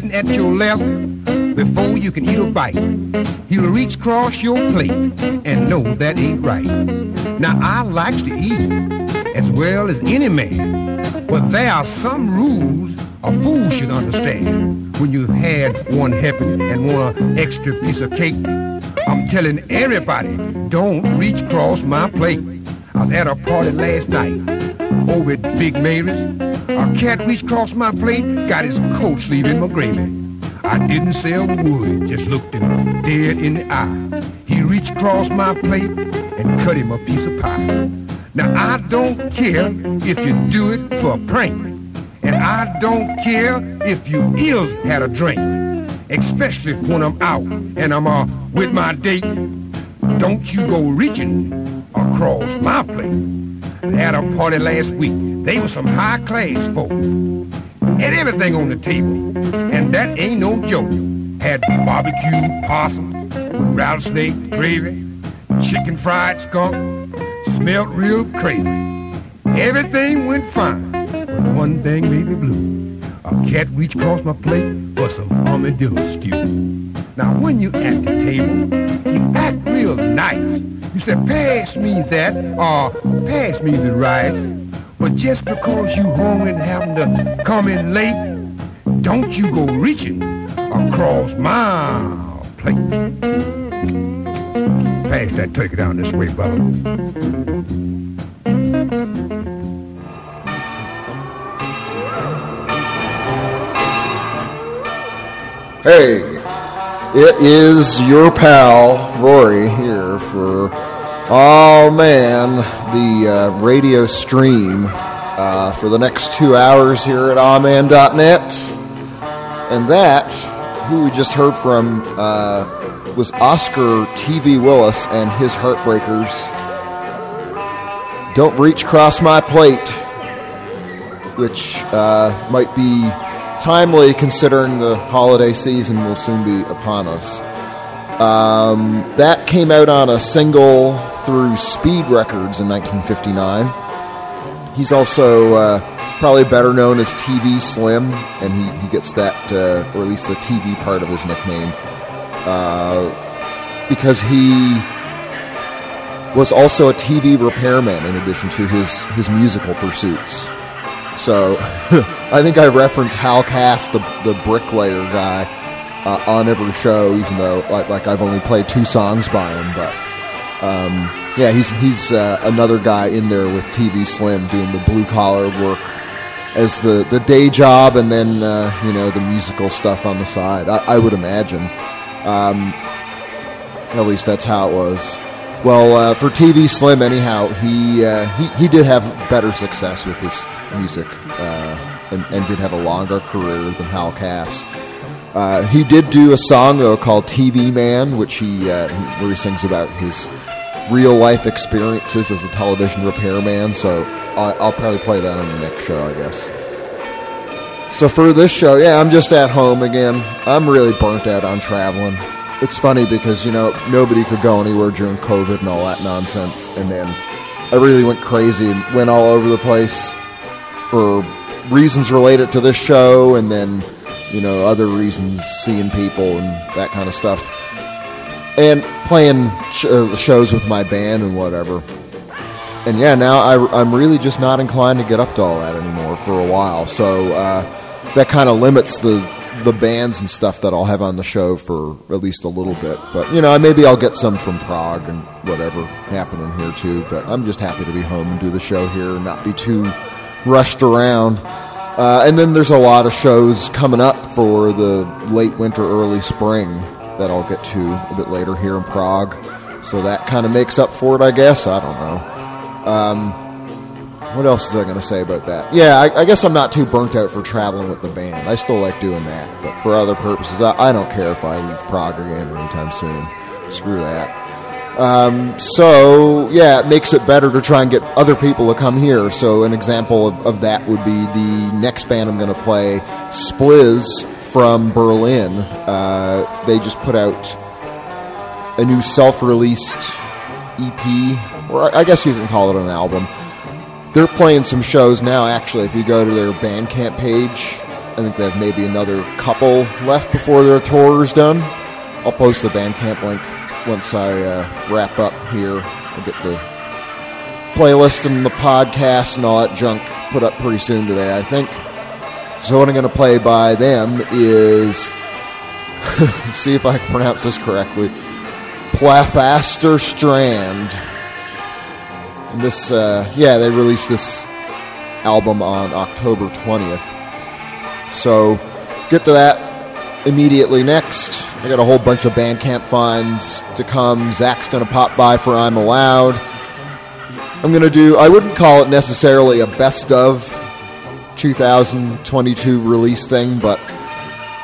sitting at your left, before you can eat a bite, he'll reach across your plate and know that ain't right. Now, I likes to eat as well as any man, but there are some rules a fool should understand. When you've had one helping and an extra piece of cake, I'm telling everybody, don't reach across my plate. I was at a party last night over at Big Mary's. A cat reached across my plate, got his coat sleeve in my gravy. I didn't say a word, just looked him dead in the eye. He reached across my plate and cut him a piece of pie. Now I don't care if you do it for a prank. And I don't care if you ills had a drink. Especially when I'm out and I'm uh, with my date. Don't you go reaching across my plate. At a party last week, they were some high class folk. Had everything on the table, and that ain't no joke. Had barbecue possum, rattlesnake gravy, chicken fried skunk, smelled real crazy. Everything went fine, but one thing made me blue. A cat reached across my plate for some armadillo stew. Now when you at the table, you act real nice. You say, pass me that, or pass me the rice. But just because you hungry and having to come in late, don't you go reaching across my plate. Pass that turkey down this way, brother. Hey, it is your pal Rory here for, oh man, the uh, radio stream uh, for the next two hours here at awman.net. And that, who we just heard from, uh, was Oscar T.V. Willis and his Heartbreakers. Don't reach across my plate, which uh, might be timely considering the holiday season will soon be upon us. Um, that came out on a single through Speed Records in 1959. He's also uh, probably better known as TV Slim, and he, he gets that, uh, or at least the TV part of his nickname, uh, because he was also a TV repairman in addition to his, his musical pursuits. So I think I referenced Hal Cass, the the bricklayer guy, uh, on every show, even though like, like I've only played two songs by him. But um, yeah, he's he's uh, another guy in there with TV Slim doing the blue collar work as the the day job, and then uh, you know the musical stuff on the side. I, I would imagine. Um, at least that's how it was. Well, uh, for TV Slim, anyhow, he, uh, he he did have better success with his music, uh, and, and, did have a longer career than Hal Cass. Uh, he did do a song though called "TV Man," which he, uh, he where he sings about his real life experiences as a television repairman. So I'll, I'll probably play that on the next show, I guess. So for this show, yeah, I'm just at home again. I'm really burnt out on traveling it's funny because you know nobody could go anywhere during COVID and all that nonsense, and then I really went crazy and went all over the place for reasons related to this show, and then you know other reasons, seeing people and that kind of stuff, and playing sh- uh, shows with my band and whatever. And yeah, now I, am really just not inclined to get up to all that anymore for a while. So uh, that kind of limits the the bands and stuff that I'll have on the show for at least a little bit. But you know, maybe I'll get some from Prague and whatever happening here too. But I'm just happy to be home and do the show here and not be too rushed around. Uh, and then there's a lot of shows coming up for the late winter, early spring that I'll get to a bit later here in Prague. So that kind of makes up for it, I guess. I don't know. Um, what else was I going to say about that? Yeah, I, I, guess I'm not too burnt out for traveling with the band. I still like doing that, but for other purposes, I, I don't care if I leave Prague again anytime soon. Screw that. Um, so yeah, it makes it better to try and get other people to come here. So an example of, of that would be the next band I'm going to play, Spliz from Berlin. Uh, they just put out a new self-released EP or I guess you can call it an album. They're playing some shows now. Actually, if you go to their Bandcamp page, I think they have maybe another couple left before their tour is done. I'll post the Bandcamp link once I uh, wrap up here. I'll get the playlist and the podcast and all that junk put up pretty soon today, I think. So what I'm going to play by them is, see if I can pronounce this correctly, Plafaster Strand. And this, uh, yeah, they released this album on October 20th. So get to that immediately next. I got a whole bunch of Bandcamp finds to come. Zach's going to pop by for I'm Allowed. I'm going to do, I wouldn't call it necessarily a best of 2022 release thing, but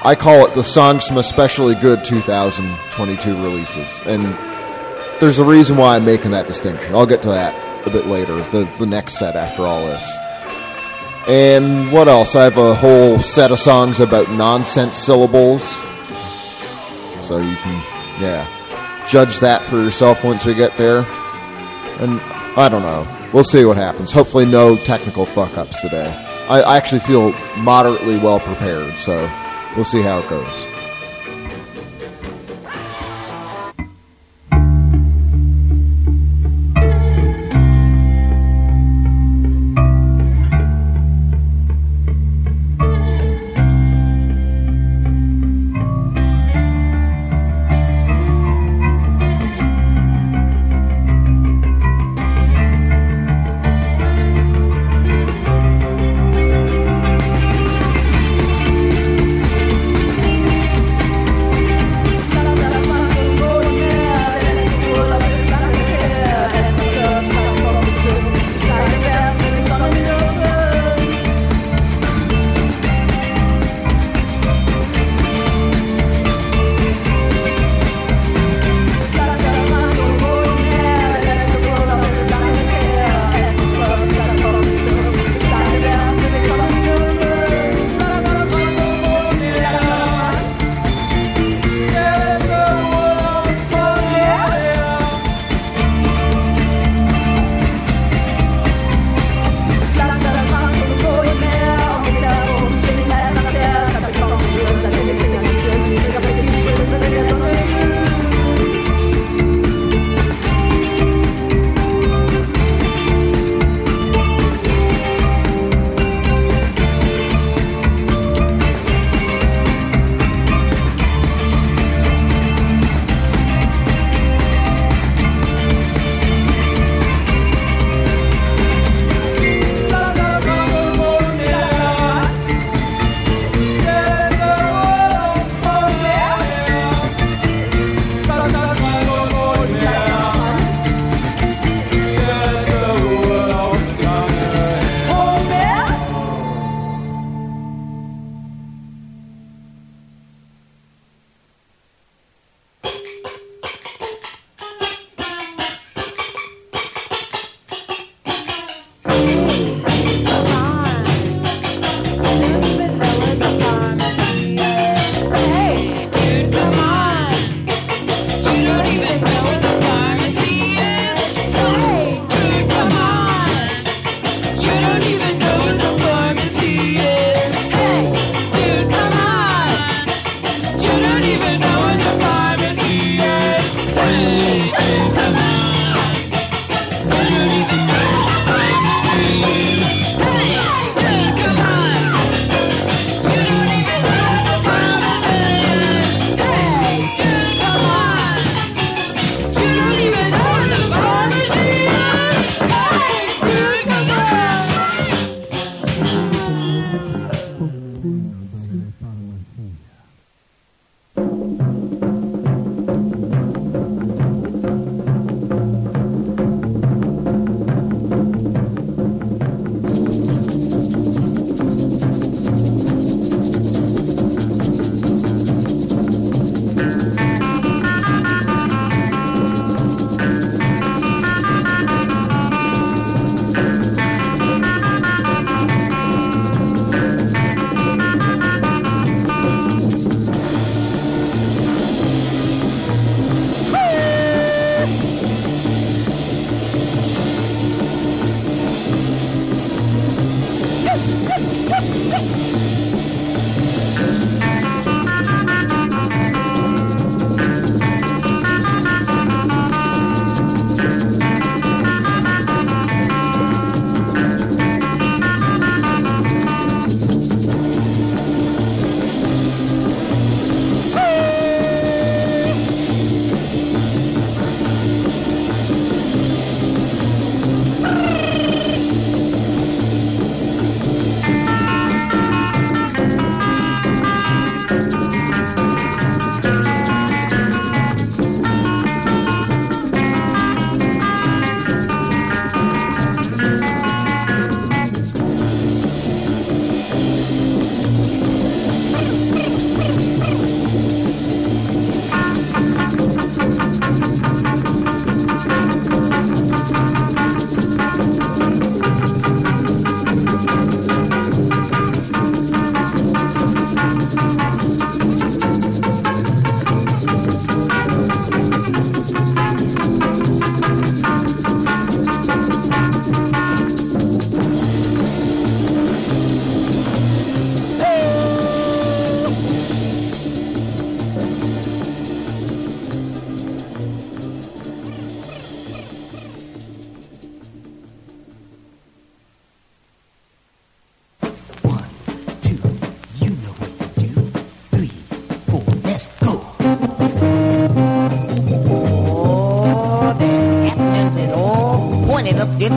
I call it the songs from especially good 2022 releases. And there's a reason why I'm making that distinction. I'll get to that a bit later, the, the next set after all this. And what else? I have a whole set of songs about nonsense syllables. So you can, yeah, judge that for yourself once we get there. And I don't know. We'll see what happens. Hopefully, no technical fuck ups today. I, I actually feel moderately well prepared, so we'll see how it goes.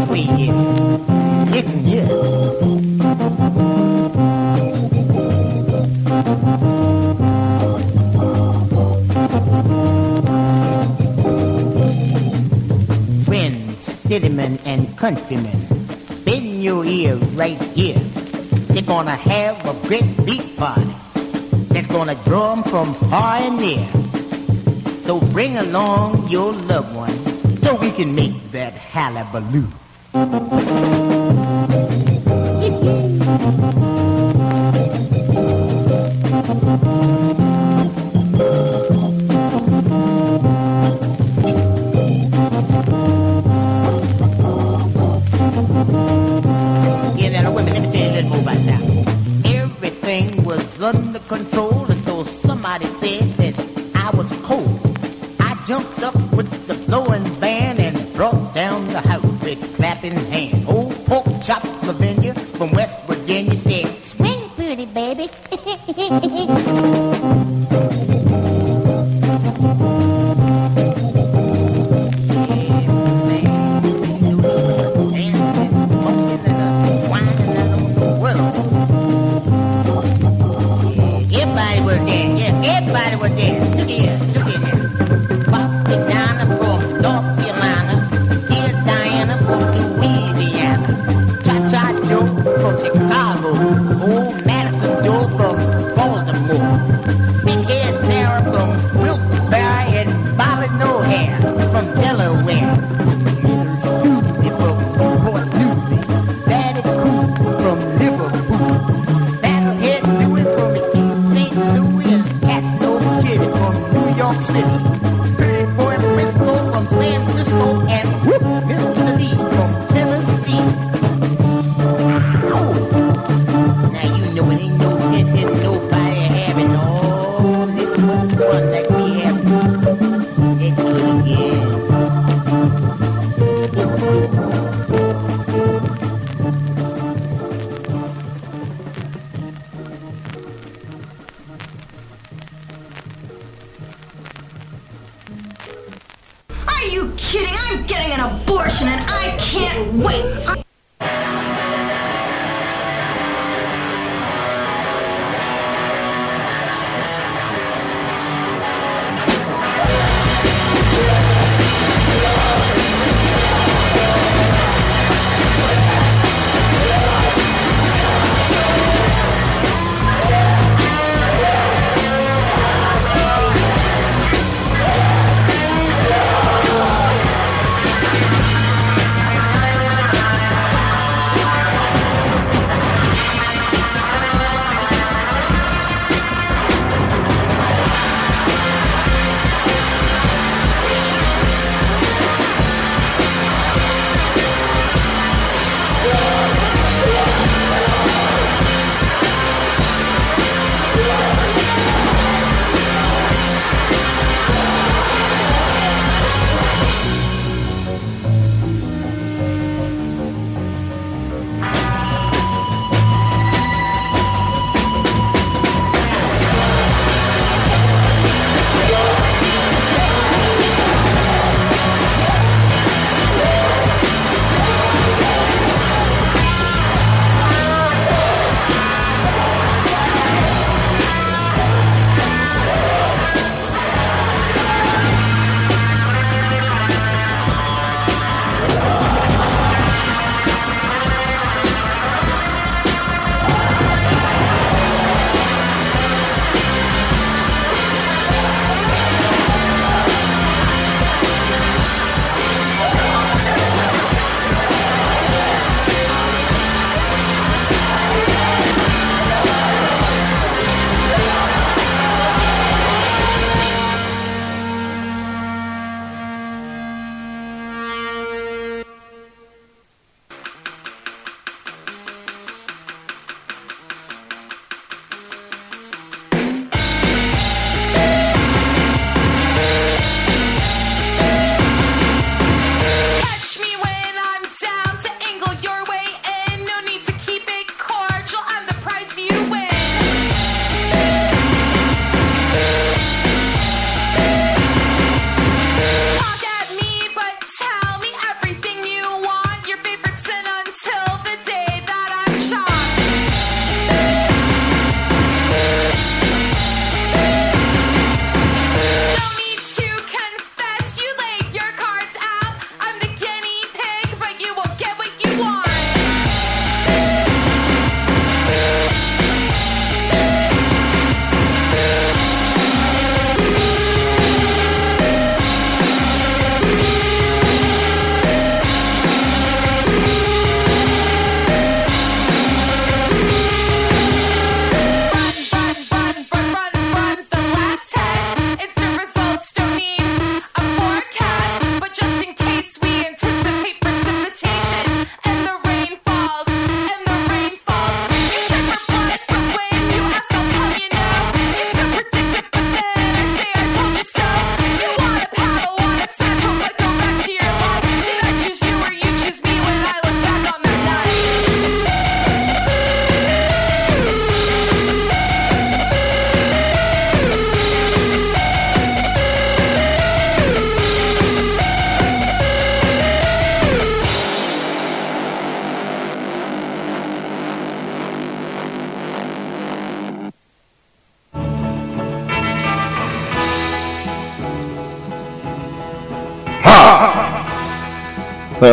Ой, Friends, citymen, and countrymen, bend your ear right here. They're gonna have a great beat party. That's gonna draw 'em from far and near. So bring along your loved ones so we can make that hullabaloo. Thank you.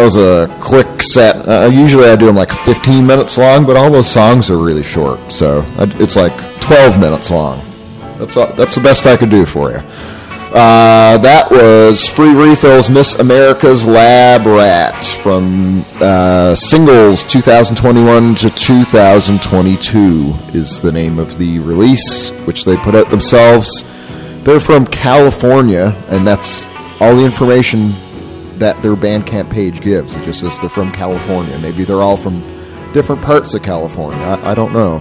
Was a quick set. Uh, usually I do them like 15 minutes long, but all those songs are really short. So I- it's like 12 minutes long. That's all, that's the best I could do for you. Uh, that was Free Refills Miss America's Lab Rat from uh, Singles 2021 to 2022 is the name of the release, which they put out themselves. They're from California, and that's all the information that their Bandcamp page gives. It just says they're from California. Maybe they're all from different parts of California. I, I don't know.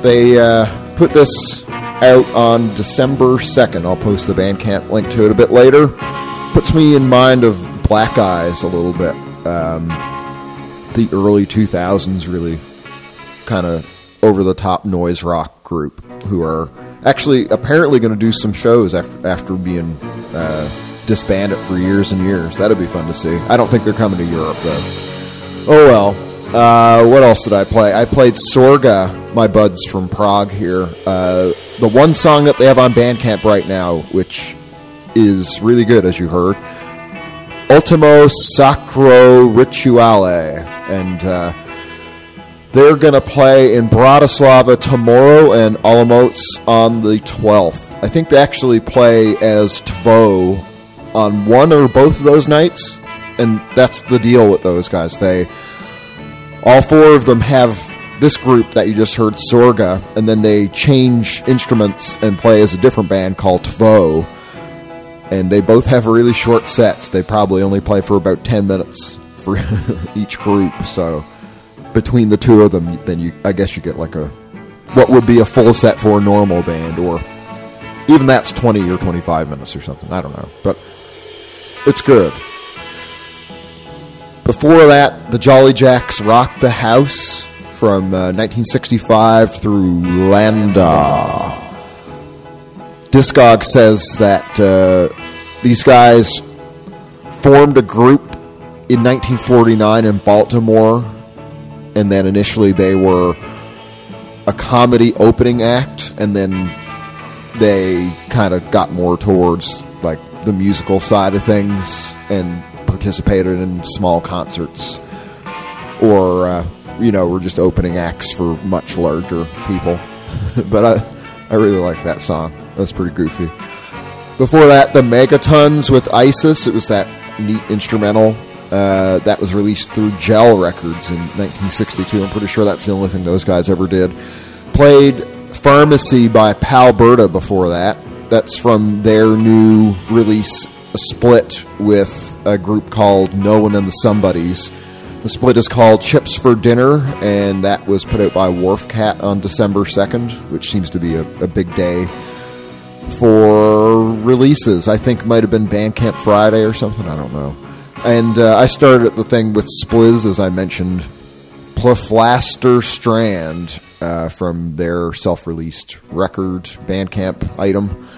They uh, put this out on December 2nd. I'll post the Bandcamp link to it a bit later. Puts me in mind of Black Eyes a little bit. Um, the early 2000s, really kind of over the top noise rock group who are actually apparently going to do some shows after, after being uh, disbanded for years and years. That'd be fun to see. I don't think they're coming to Europe though. Oh well. Uh, what else did I play? I played Sorga, my buds from Prague here. Uh, the one song that they have on Bandcamp right now, which is really good, as you heard. Ultimo Sacro Rituale. And uh, they're going to play in Bratislava tomorrow and Olomouc on the 12th. I think they actually play as Tvo on one or both of those nights. And that's the deal with those guys. They all four of them have this group that you just heard, Sorga, and then they change instruments and play as a different band called Tvo. And they both have really short sets. They probably only play for about 10 minutes for each group. So between the two of them, then you, I guess you get like a, what would be a full set for a normal band, or even that's 20 or 25 minutes or something. I don't know. But it's good. Before that, the Jolly Jacks rocked the house from uh, 1965 through Landa. Discog says that uh, these guys formed a group in 1949 in Baltimore, and then initially they were a comedy opening act, and then they kind of got more towards the musical side of things and participated in small concerts. Or uh, you know were just opening acts for much larger people. But I, I really like that song. That's pretty goofy. Before that the megatons with isis. It was that neat instrumental uh, that was released through gel records in 1962 i'm pretty sure that's the only thing those guys ever did. Played pharmacy by palberta before that that's from their new release a split with a group called No One and the Somebodies. The split is called Chips for Dinner, and that was put out by Wharf Cat on December 2nd, which seems to be a, a big day for releases. I think might have been Bandcamp Friday or something. I don't know. And uh, I started the thing with Spliz, as I mentioned. Plaflaster Strand uh, from their self released record Bandcamp item.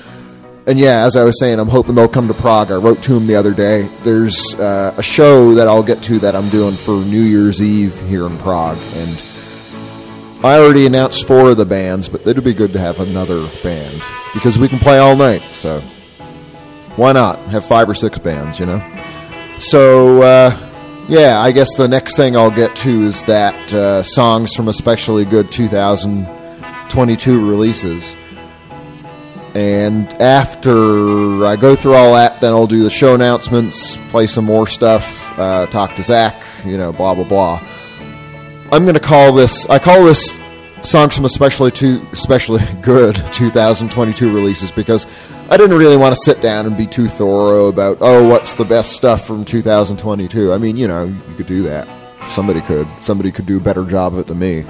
And yeah, as I was saying, I'm hoping they'll come to Prague. I wrote to him the other day. There's uh, a show that I'll get to that I'm doing for New Year's Eve here in Prague, and I already announced four of the bands, but it'd be good to have another band because we can play all night. So why not have five or six bands? You know. So uh, yeah, I guess the next thing I'll get to is that uh, songs from especially good 2022 releases. And after I go through all that, then I'll do the show announcements, play some more stuff, uh, talk to Zach, you know, blah blah blah. I'm going to call this. I call this songs from especially two, especially good 2022 releases because I didn't really want to sit down and be too thorough about oh what's the best stuff from 2022. I mean, you know, you could do that. Somebody could. Somebody could do a better job of it than me.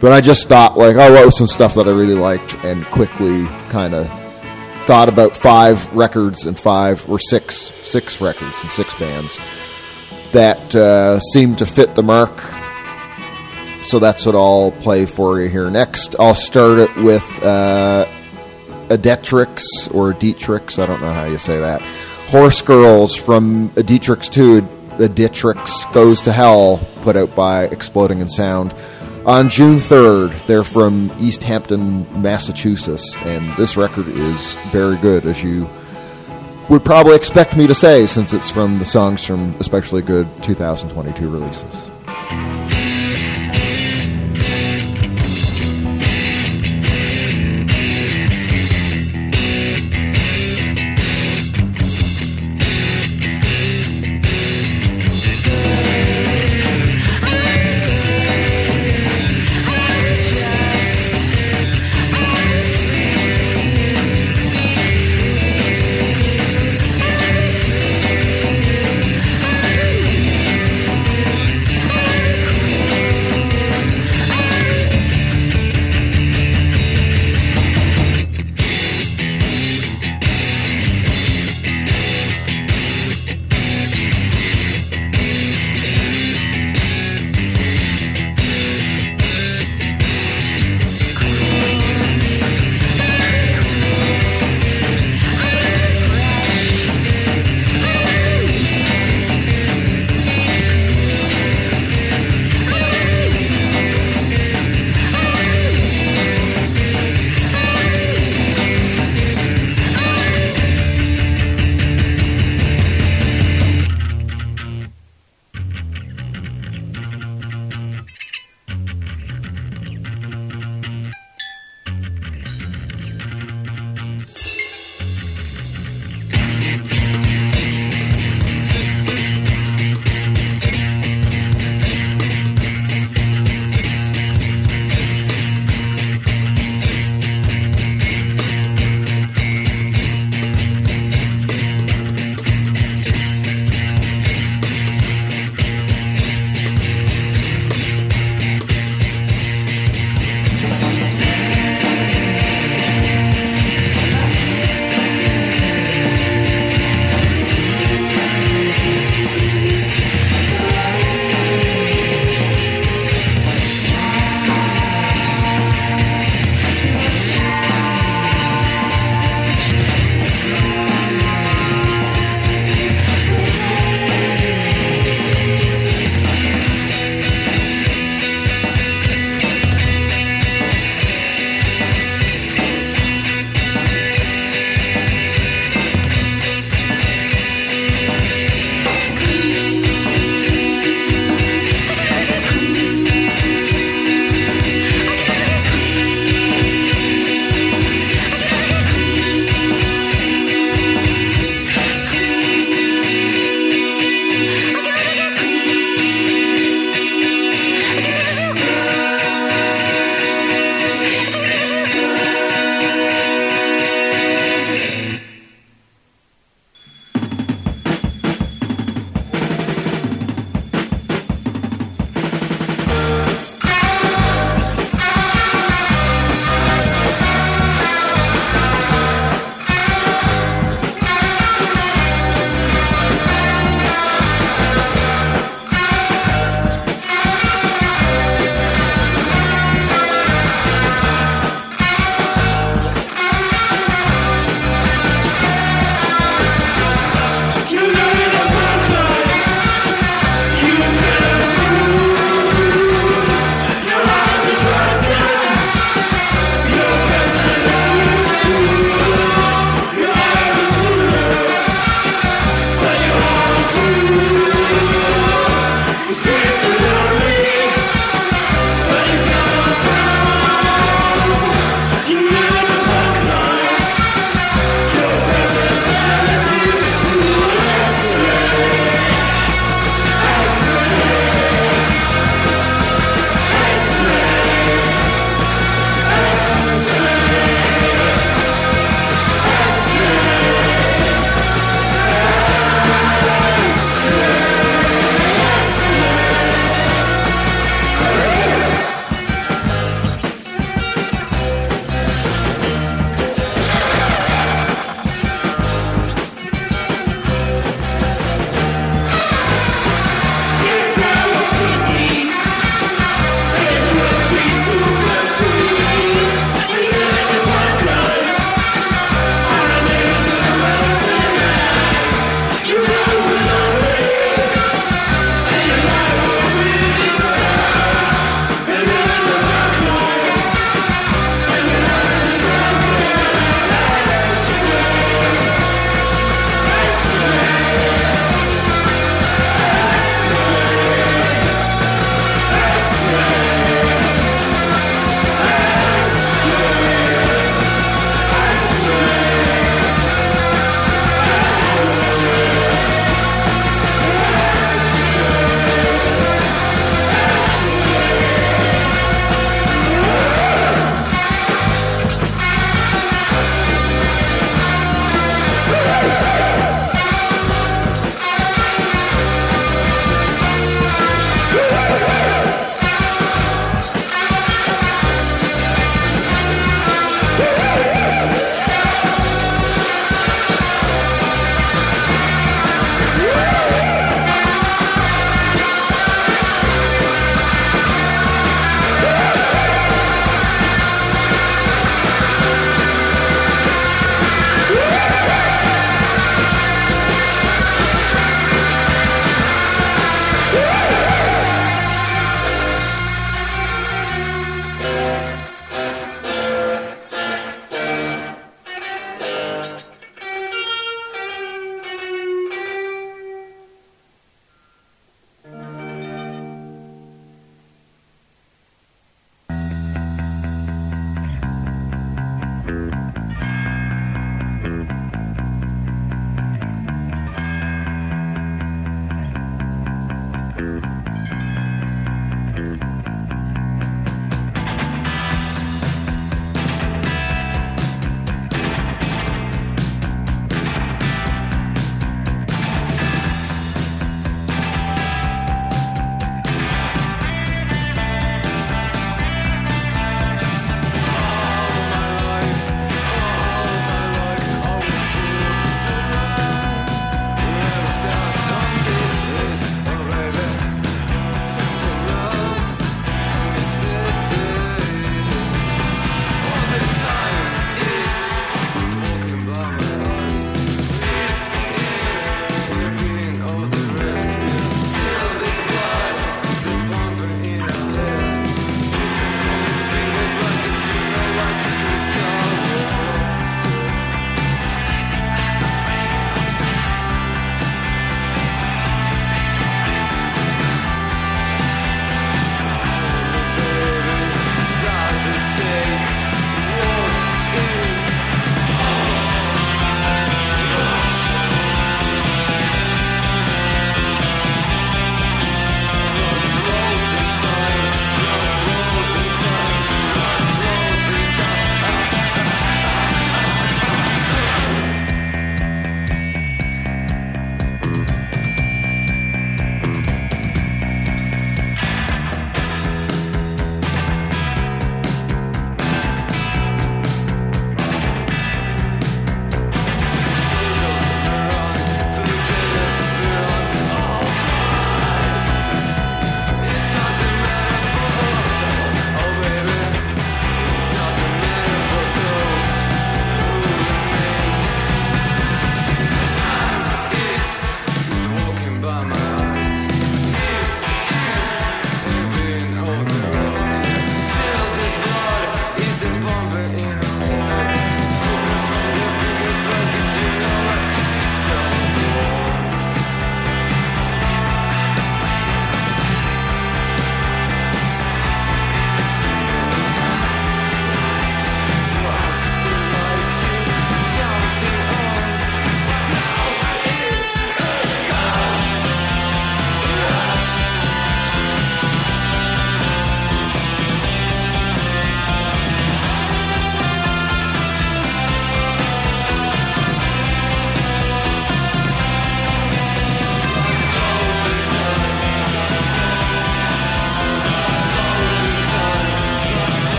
But I just thought like, oh, what was some stuff that I really liked, and quickly kind of thought about five records and five or six six records and six bands that uh, seemed to fit the mark. So that's what I'll play for you here next. I'll start it with uh, Editrix or Dietrix. I don't know how you say that. Horse Girls from Dietrix 2. Editrix Goes to Hell, put out by Exploding in Sound on June 3rd. They're from Easthampton, Massachusetts, and this record is very good, as you would probably expect me to say since it's from the songs from especially good 2022 releases.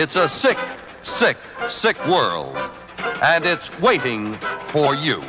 It's a sick, sick, sick world. And it's waiting for you.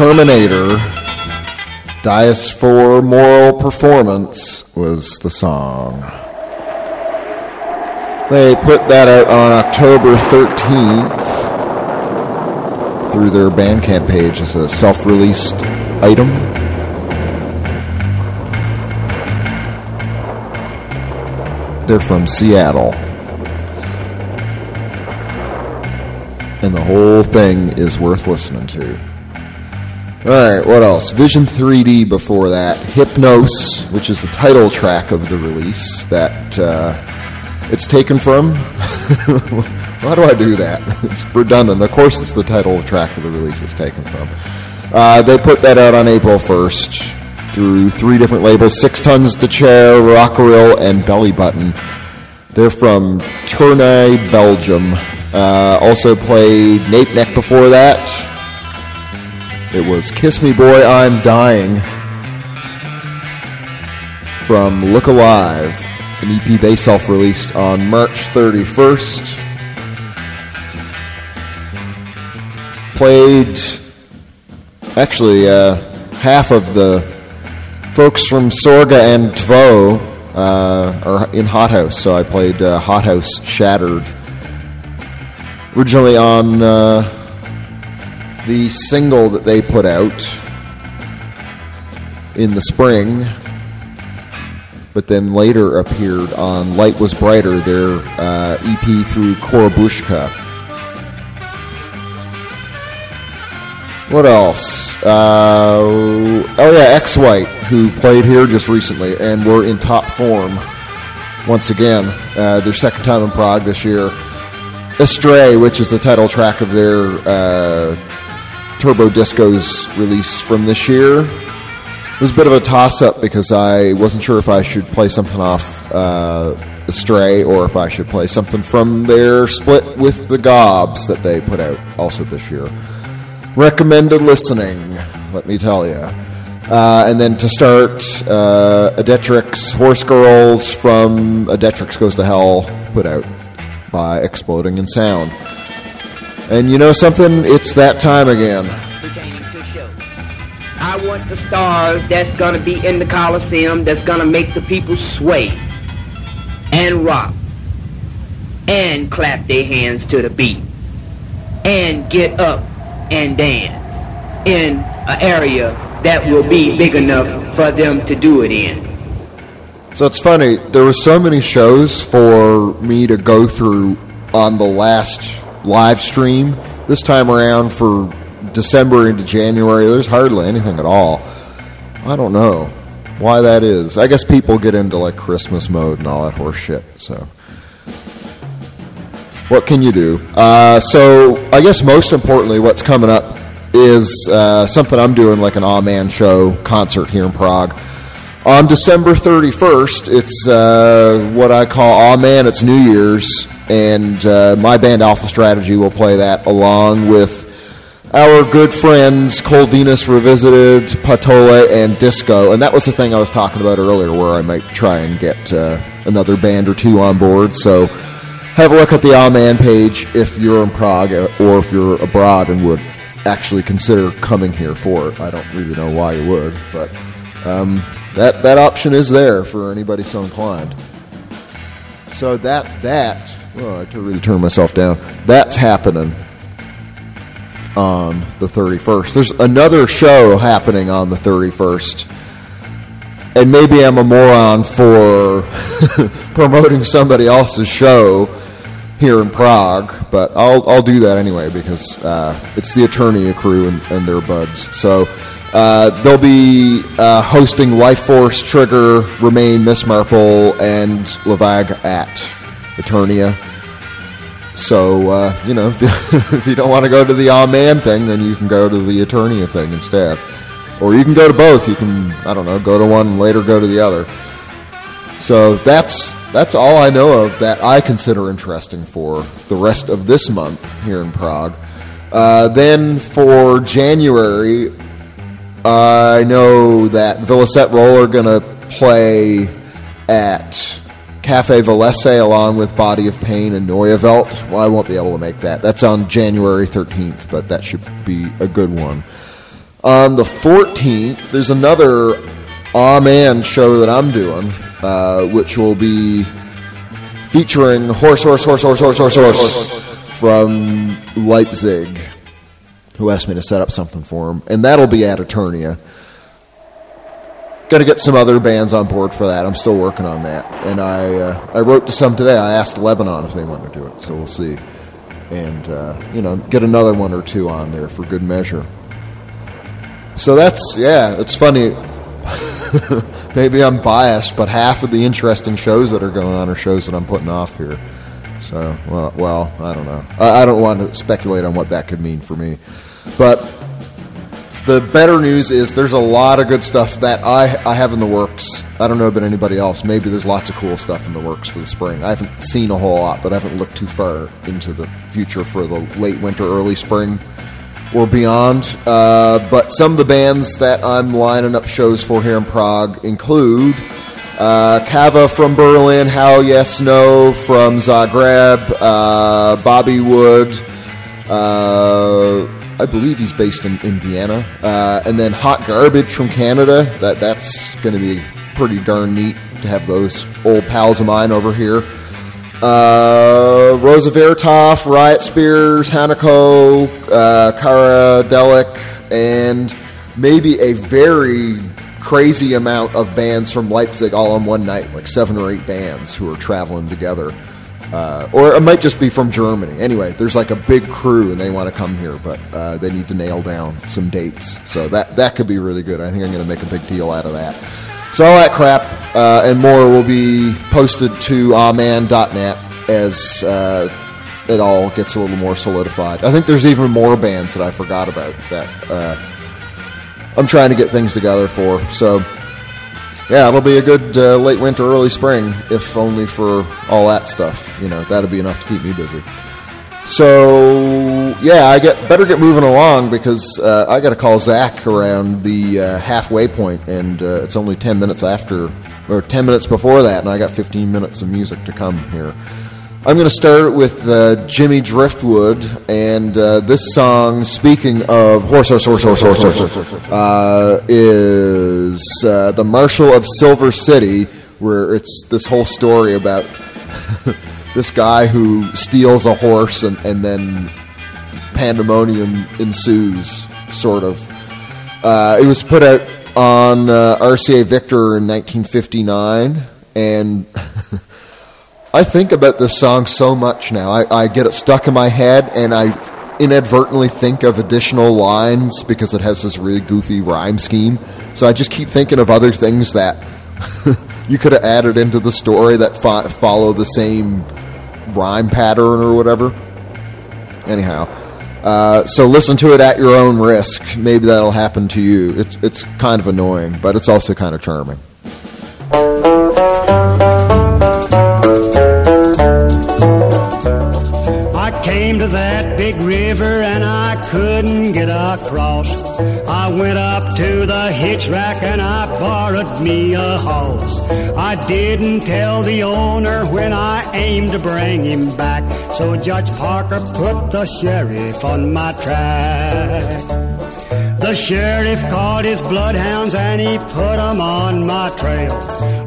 Terminator. Dias for Moral Performance was the song. They put that out on October 13th through their Bandcamp page as a self released item. They're from Seattle. and the whole thing is worth listening to. All right, what else? Vision 3D before that. Hypnos, which is the title track of the release that uh, it's taken from. Why do I do that? It's redundant. Of course, it's the title track of the release it's taken from. Uh, they put that out on April 1st through three different labels Six Tons to Chair, Rockerill, and Belly Button. They're from Tournai, Belgium. Uh, also played Nape Neck before that. It was Kiss Me Boy, I'm Dying from Look Alive, an EP they self released on March 31st. Played, actually, uh, half of the folks from Sorga and Tvo uh, are in Hothouse, so I played uh, Hothouse Shattered originally on uh, the single that they put out in the spring, but then later appeared on Light Was Brighter, their uh, EP through Korobushka. What else? Uh, oh yeah, X White, who played here just recently and were in top form once again. Uh, their second time in Prague this year. Astray, which is the title track of their uh, Turbo Disco's release from this year. It was a bit of a toss up because I wasn't sure if I should play something off uh, Astray or if I should play something from their split with the Gobs that they put out also this year. Recommended listening, let me tell you. Uh, and then to start, uh, Editrix Horse Girls from Editrix Goes to Hell put out by Exploding in Sound. And you know something? It's that time again. to. I want the stars that's gonna be in the Coliseum that's gonna make the people sway and rock and clap their hands to the beat and get up and dance in an area that will be big enough for them to do it in. So it's funny, there were so many shows for me to go through on the last live stream. This time around for December into January, there's hardly anything at all. I don't know why that is. I guess people get into like Christmas mode and all that horse shit, so. What can you do? Uh, so, I guess most importantly, what's coming up is uh, something I'm doing, like an Aw Man show concert here in Prague. On December 31st, it's uh, what I call Aw Man, it's New Year's, and uh, my band Alpha Strategy will play that along with our good friends Cold Venus Revisited, Patole, and Disco. And that was the thing I was talking about earlier where I might try and get uh, another band or two on board. So have a look at the Aman page if you're in Prague or if you're abroad and would actually consider coming here for it. I don't really know why you would, but um, that, that option is there for anybody so inclined. So that, that, well, I to really turn myself down. That's happening on the 31st. There's another show happening on the 31st. And maybe I'm a moron for promoting somebody else's show here in Prague, but I'll, I'll do that anyway because uh, it's the Eternia crew and, and their buds. So uh, they'll be uh, hosting Life Force, Trigger, Remain, Miss Marple, and Levag at Eternia. So, uh, you know, if you, if you don't want to go to the Amen thing, then you can go to the Eternia thing instead. Or you can go to both. You can, I don't know, go to one later go to the other. So that's that's all I know of that I consider interesting for the rest of this month here in Prague. Uh, then for January, I know that Villicet Roll are going to play at Cafe v lese along with Body of Pain and Neuevelt. Well, I won't be able to make that. That's on January 13th, but that should be a good one. On the 14th, there's another Aw Man show that I'm doing, uh, which will be featuring Horse, Horse, Horse, Horse, Horse, Horse, Horse from Leipzig, who asked me to set up something for him. And that'll be at Eternia. Got to get some other bands on board for that. I'm still working on that. And I, uh, I wrote to some today. I asked Lebanon if they want to do it, so we'll see. And, uh, you know, get another one or two on there for good measure. So that's, yeah, it's funny. Maybe I'm biased, but half of the interesting shows that are going on are shows that I'm putting off here. So, well, well I don't know. I, I don't want to speculate on what that could mean for me. But the better news is there's a lot of good stuff that I, I have in the works. I don't know about anybody else. Maybe there's lots of cool stuff in the works for the spring. I haven't seen a whole lot, but I haven't looked too far into the future for the late winter, early spring or beyond. Uh, but some of the bands that I'm lining up shows for here in Prague include uh, Kava from Berlin, How Yes No from Zagreb, uh, Bobby Wood. Uh, I believe he's based in, in Vienna, uh, and then Hot Garbage from Canada. That that's going to be pretty darn neat to have those old pals of mine over here. Uh, Rosa Vertov, Riot Spears, Hanako, uh, Kara Delic, and maybe a very crazy amount of bands from Leipzig all on one night, like seven or eight bands who are traveling together. Uh, or it might just be from Germany. Anyway, there's like a big crew and they want to come here, but uh, they need to nail down some dates. So that that could be really good. I think I'm going to make a big deal out of that. So all that crap uh, and more will be posted to aman.net as uh, it all gets a little more solidified. I think there's even more bands that I forgot about that uh, I'm trying to get things together for. So yeah, it'll be a good uh, late winter, early spring, if only for all that stuff. You know, that'll be enough to keep me busy. So yeah, I get better get moving along because uh, I got to call Zach around the uh, halfway point, and uh, it's only ten minutes after or ten minutes before that, and I got fifteen minutes of music to come here. I'm going to start with uh, Jimmy Driftwood, and uh, this song, speaking of horse, horse, horse, horse, horse, horse, uh, is uh, the Marshal of Silver City, where it's this whole story about this guy who steals a horse and, and then pandemonium ensues, sort of. Uh, it was put out on uh, RCA Victor in 1959, and I think about this song so much now. I, I get it stuck in my head, and I inadvertently think of additional lines because it has this really goofy rhyme scheme. So I just keep thinking of other things that you could have added into the story that fo- follow the same rhyme pattern or whatever. Anyhow, uh, so listen to it at your own risk. Maybe that'll happen to you. It's it's kind of annoying, but it's also kind of charming. Big river and I couldn't get across. I went up to the hitch rack and I borrowed me a horse. I didn't tell the owner when I aimed to bring him back, so Judge Parker put the sheriff on my track. The sheriff called his bloodhounds and he put 'em on my trail.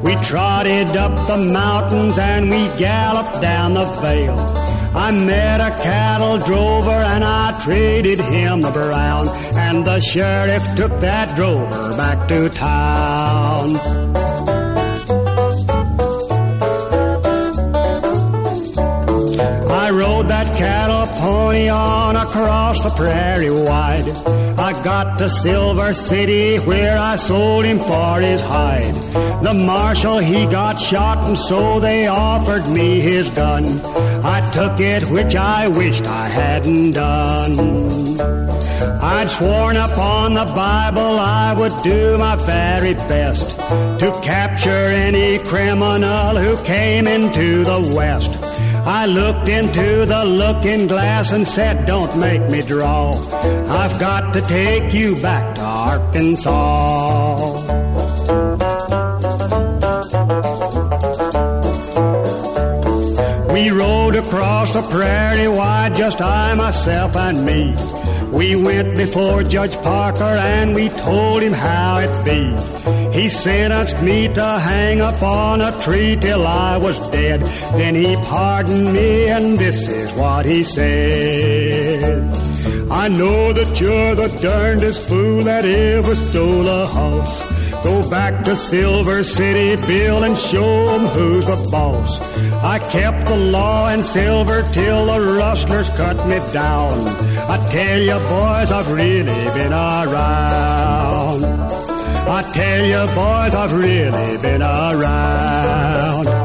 We trotted up the mountains and we galloped down the vale. I met a cattle drover and I traded him the brown. And the sheriff took that drover back to town. I rode that cattle pony on across the prairie wide. I got to Silver City where I sold him for his hide. The marshal he got shot and so they offered me his gun. Took it which I wished I hadn't done. I'd sworn upon the Bible I would do my very best to capture any criminal who came into the West. I looked into the looking glass and said, Don't make me draw. I've got to take you back to Arkansas. We rode across the prairie wide, just I, myself, and me. We went before Judge Parker and we told him how it be. He sentenced me to hang up on a tree till I was dead. Then he pardoned me and this is what he said. I know that you're the darndest fool that ever stole a house. Go back to Silver City, Bill, and show 'em who's the boss. I kept the law in Silver till the rustlers cut me down. I tell you, boys, I've really been around. I tell you, boys, I've really been around.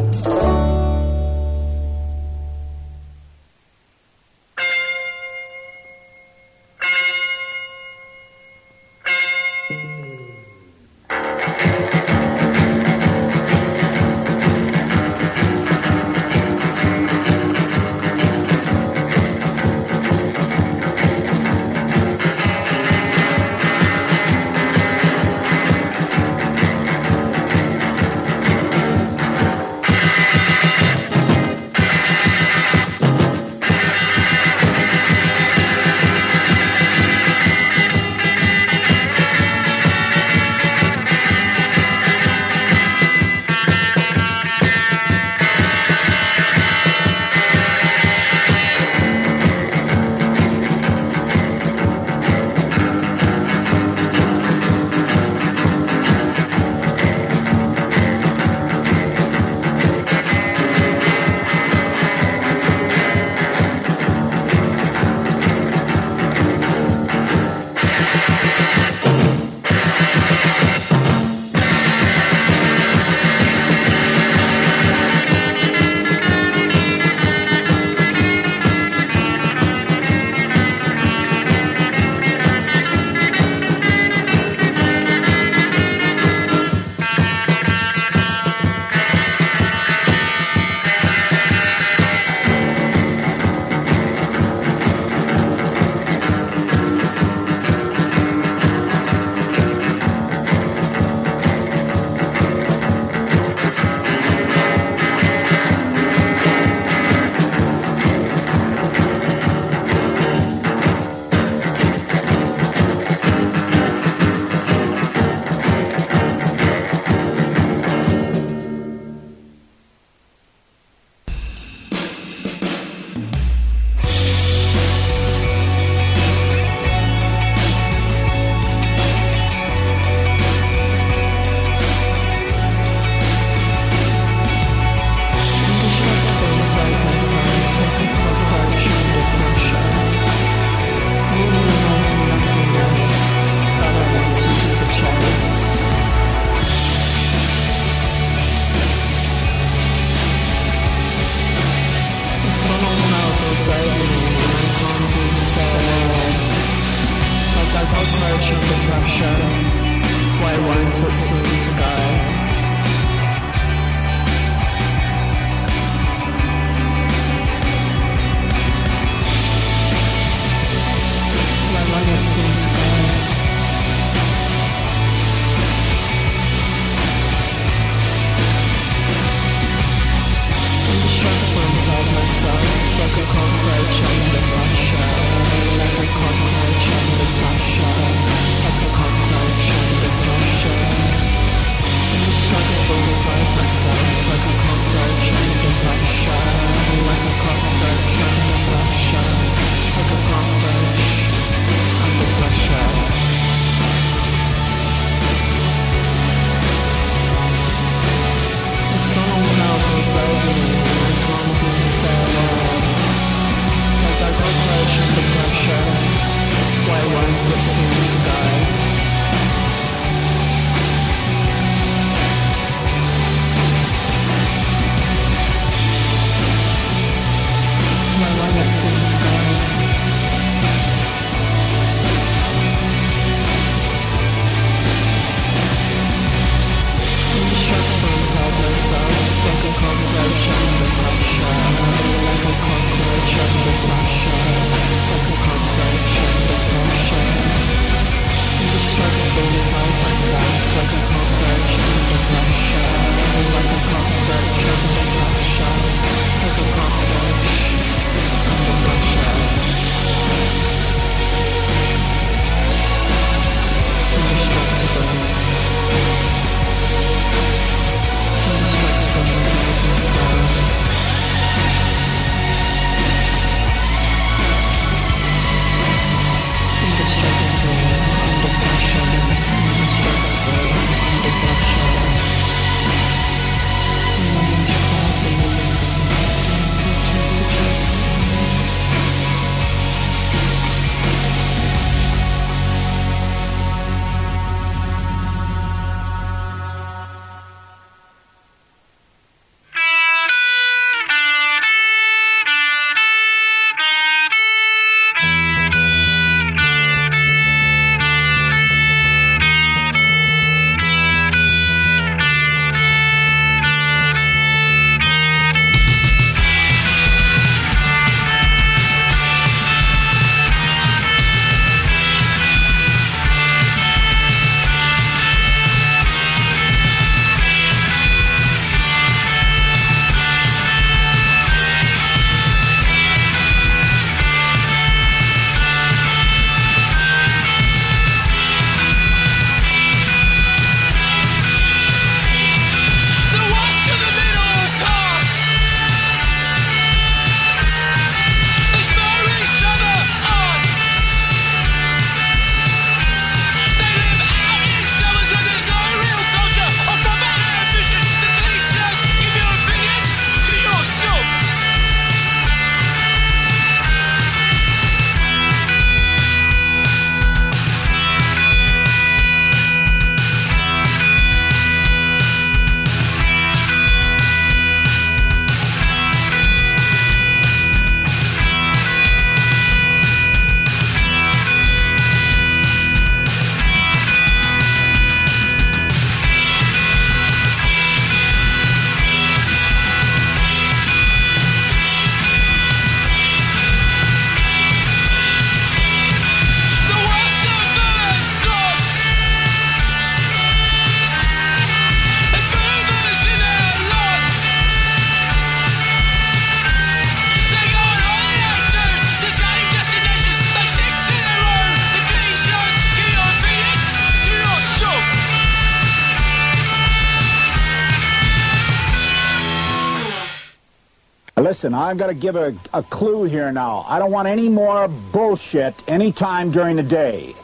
listen, I've got to give a, a clue here now. I don't want any more bullshit any time during the day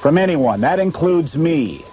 from anyone. That includes me.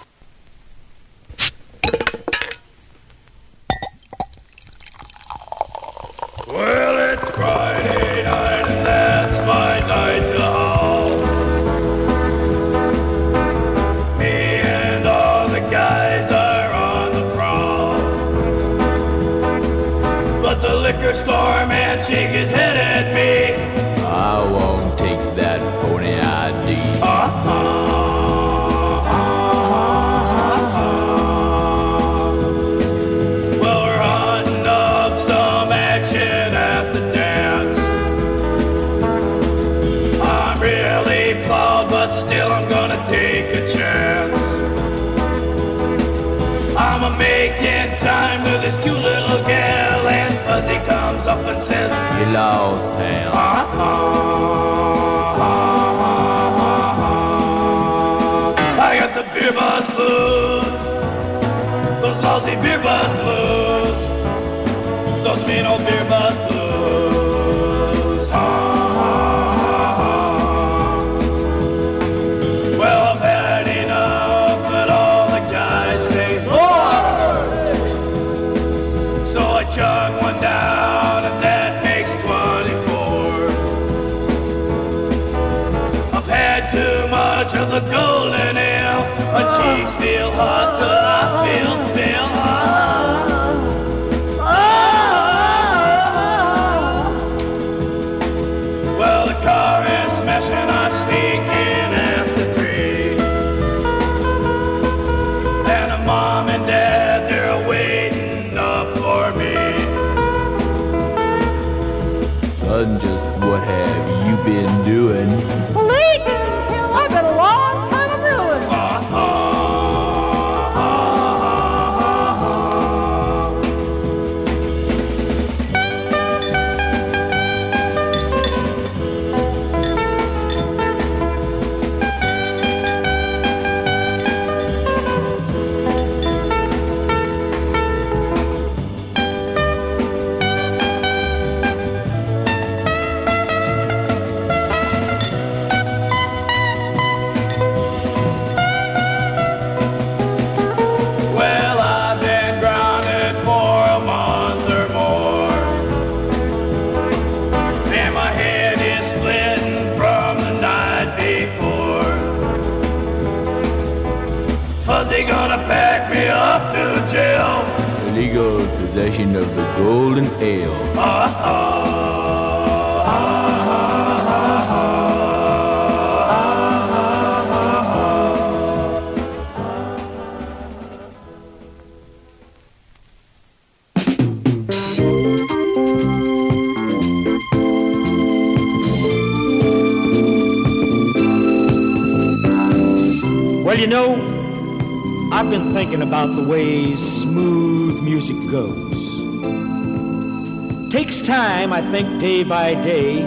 Day by day.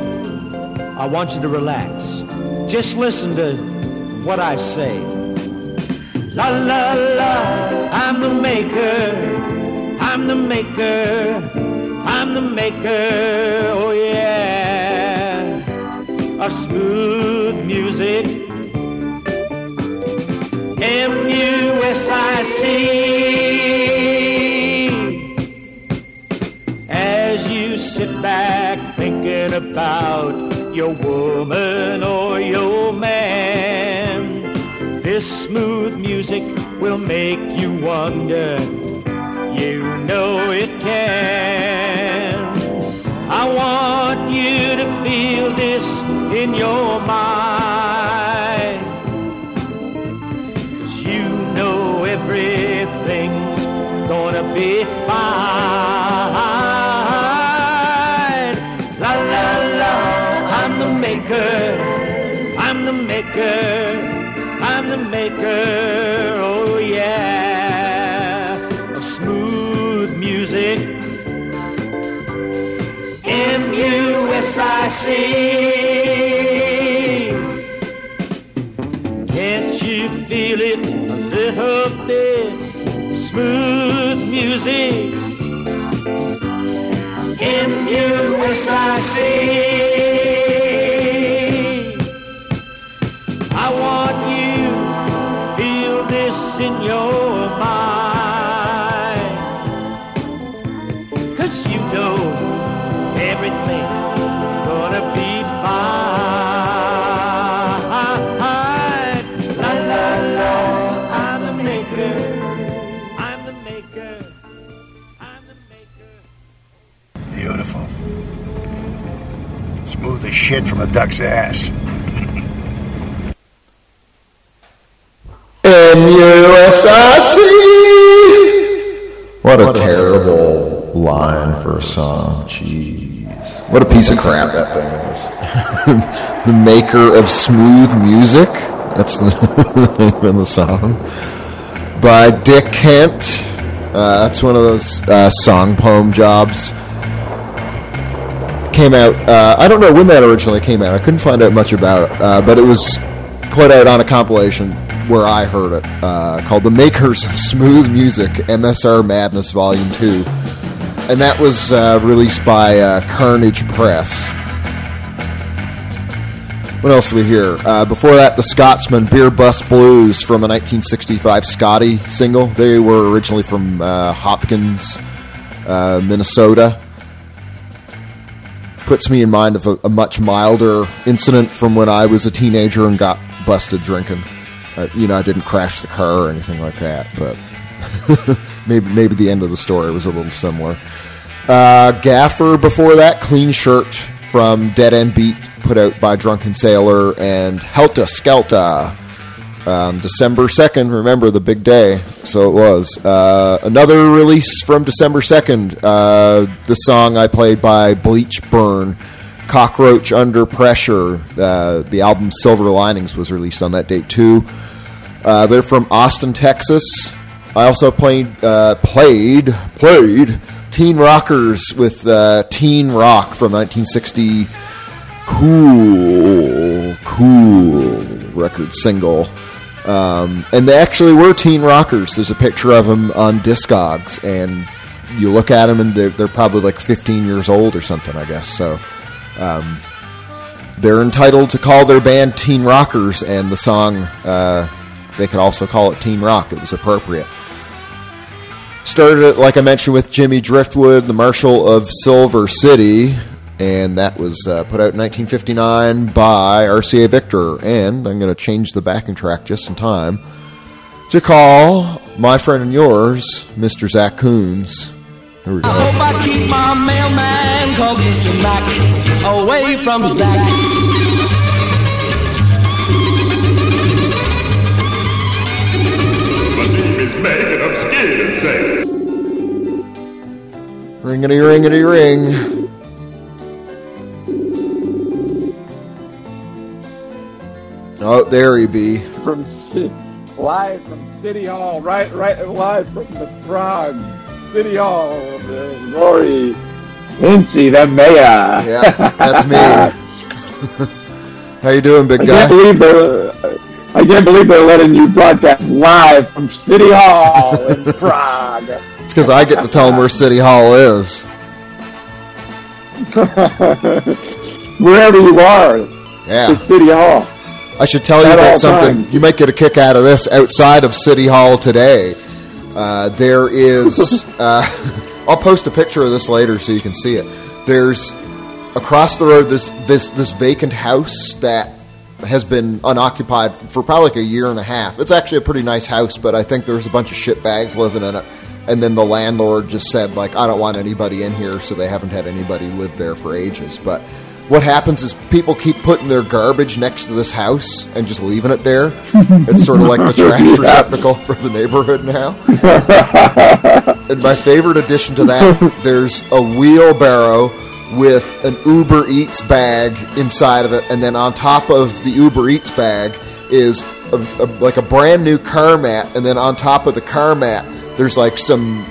I want you to relax. Just listen to what I say. La la la, I'm the maker. I'm the maker. I'm the maker. Oh yeah. Of smooth music. M-U-S-I-C about your woman or your man. This smooth music will make you wonder. You know it can. I want you to feel this in your mind maker, I'm the maker, oh yeah, of smooth music. M-U-S-I-C can't you feel it a little bit? Smooth music. M-U-S-I-C. Shit from a duck's ass. M-U-S-I-C. What a terrible line for a song. Jeez. What a piece of crap that thing is. the maker of smooth music. That's the name of the song. By Dick Kent. Uh, that's one of those uh, song poem jobs. Came out, uh, I don't know when that originally came out. I couldn't find out much about it. Uh, but it was put out on a compilation where I heard it, uh, called "The Makers of Smooth Music: MSR Madness Volume 2. and that was uh, released by uh, Carnage Press. What else do we hear? Uh, before that, the Scotsman Beer Bust Blues from a 1965 Scotty single. They were originally from Hopkins, Minnesota. Puts me in mind of a, a much milder incident from when I was a teenager and got busted drinking. Uh, you know, I didn't crash the car or anything like that, but maybe maybe the end of the story was a little similar. Uh, Gaffer before that, Clean Shirt from Dead End Beat, put out by Drunken Sailor, and Helta Skelta. Um, December 2nd, remember the big day, so it was. Uh, another release from December 2nd, uh, the song I played by Bleach Burn, Cockroach Under Pressure. Uh, the album Silver Linings was released on that date too. Uh, they're from Austin, Texas. I also played uh, played played Teen Rockers with uh, Teen Rock from 1960. Cool, cool record single. Um, and they actually were teen rockers. There's a picture of them on Discogs, and you look at them, and they're, they're probably like 15 years old or something, I guess. So um, they're entitled to call their band Teen Rockers, and the song uh, they could also call it Teen Rock. It was appropriate. Started it, like I mentioned, with Jimmy Driftwood, the Marshal of Silver City, and that was uh, put out in 1959 by RCA Victor. And I'm going to change the backing track just in time to call my friend and yours, Mr. Zach Coons. Here we I hope I keep my mailman called Mr. Mac away from Zach. My name is Meg and I'm scared to say. Ringity, ringity, ring. Oh, there he be. from live from City Hall, right, right, live from the Prague City Hall. Rory Vinci, the mayor. Yeah, that's me. How you doing, big I guy? can't believe they're. I can't believe they're letting you broadcast live from City Hall in Prague. It's because I get to tell them where City Hall is. Wherever you are, Yeah. to City Hall. I should tell you At about something. times. You might get a kick out of this outside of City Hall today. Uh, there is. Uh, I'll post a picture of this later so you can see it. There's across the road this this this vacant house that has been unoccupied for probably like a year and a half. It's actually a pretty nice house, but I think there's a bunch of shit bags living in it. And then the landlord just said like, I don't want anybody in here, so they haven't had anybody live there for ages. But what happens is people keep putting their garbage next to this house and just leaving it there. It's sort of like the trash receptacle for the neighborhood now. and my favorite addition to that, there's a wheelbarrow with an Uber Eats bag inside of it, and then on top of the Uber Eats bag is a, a, like a brand new car mat, and then on top of the car mat, there's like some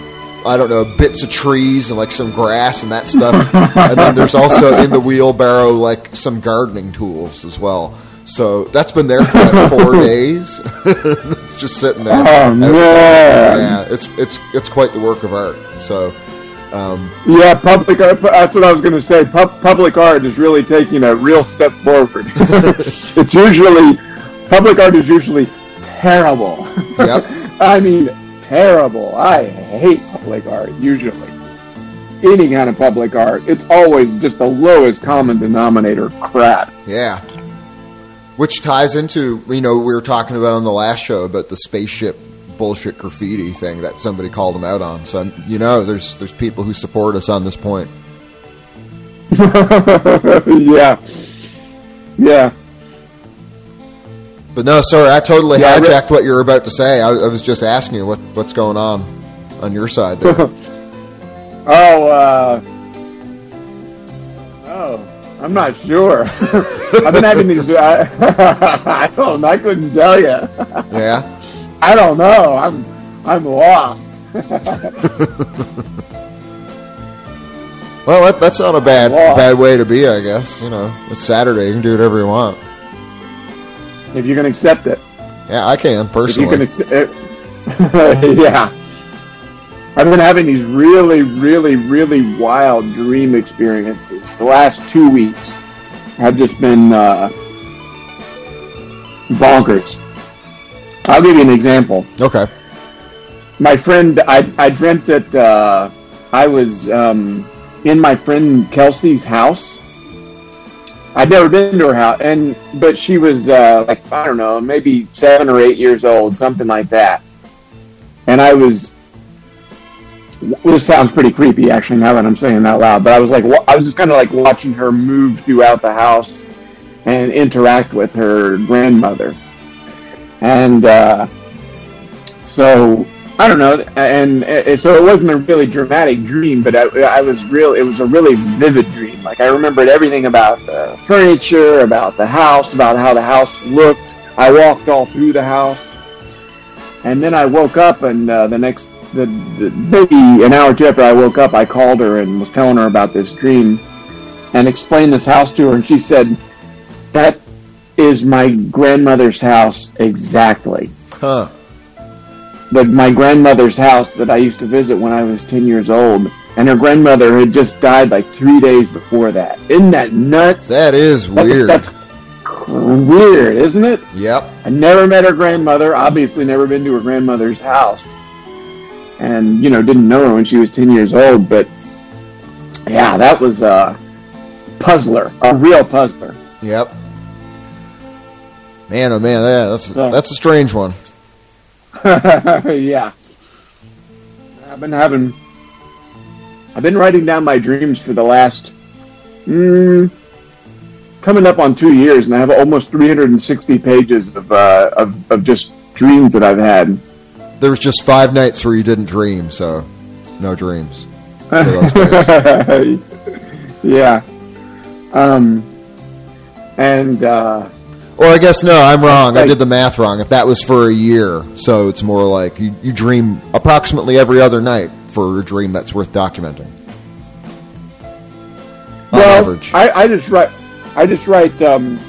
I don't know bits of trees and like some grass and that stuff, and then there's also in the wheelbarrow like some gardening tools as well. So that's been there for like four days. it's just sitting there. Oh, man. Yeah, it's it's it's quite the work of art. So. Um, Yeah, public art. That's what I was going to say. Pub, public art is really taking a real step forward. it's usually public art is usually terrible. Yep. I mean, terrible. I hate public art usually. Any kind of public art, it's always just the lowest common denominator crap. Yeah. Which ties into, you know, we were talking about on the last show about the spaceship bullshit graffiti thing that somebody called them out on. So, you know, there's there's people who support us on this point. yeah, yeah. But no, sorry, I totally Yeah, I re- hijacked what you were about to say. I, I was just asking you what what's going on on your side there. Oh, uh, oh, I'm not sure. I've been having these. I, I don't. I couldn't tell you. yeah. I don't know. I'm I'm lost. Well, that, that's not a bad bad way to be, I guess. You know, it's Saturday. You can do whatever you want. If you can accept it. Yeah, I can If you personally. can, ex- uh, yeah. I've been having these really, really, really wild dream experiences. The last two weeks have just been uh, bonkers. I'll give you an example. Okay. My friend, I, I dreamt that uh, I was um, in my friend Kelsey's house. I'd never been to her house, and but she was uh, like I don't know, maybe seven or eight years old, something like that. And I was. This sounds pretty creepy, actually. Now that I'm saying out loud, but I was like, I was just kind of like watching her move throughout the house and interact with her grandmother, and uh, so I don't know, and uh, so it wasn't a really dramatic dream, but I, I was real. It was a really vivid dream. Like I remembered everything about the furniture, about the house, about how the house looked. I walked all through the house, and then I woke up, and uh, the next, the, the maybe an hour or two after I woke up, I called her and was telling her about this dream, and explained this house to her, and she said, "That is my grandmother's house exactly." Huh. but my grandmother's house that I used to visit when I was 10 years old. And her grandmother had just died like three days before that. Isn't that nuts? That is weird. That's, weird, isn't it? Yep. I never met her grandmother. Obviously, never been to her grandmother's house. And, you know, didn't know her when she was 10 years old. But, yeah, that was a puzzler, a real puzzler. Yep. Man, oh man, yeah, that's that's a strange one. yeah. I've been having. I've been writing down my dreams for the last. Mm, coming up on two years, and I have almost 360 pages of, uh, of, of just dreams that I've had. There was just five nights where you didn't dream, so no dreams. for those days. yeah. Um, and uh, Or I guess no, I'm wrong. I did the math wrong. If that was for a year, so it's more like you, you dream approximately every other night for a dream that's worth documenting. On well, average. I, I just write. I just write. Um,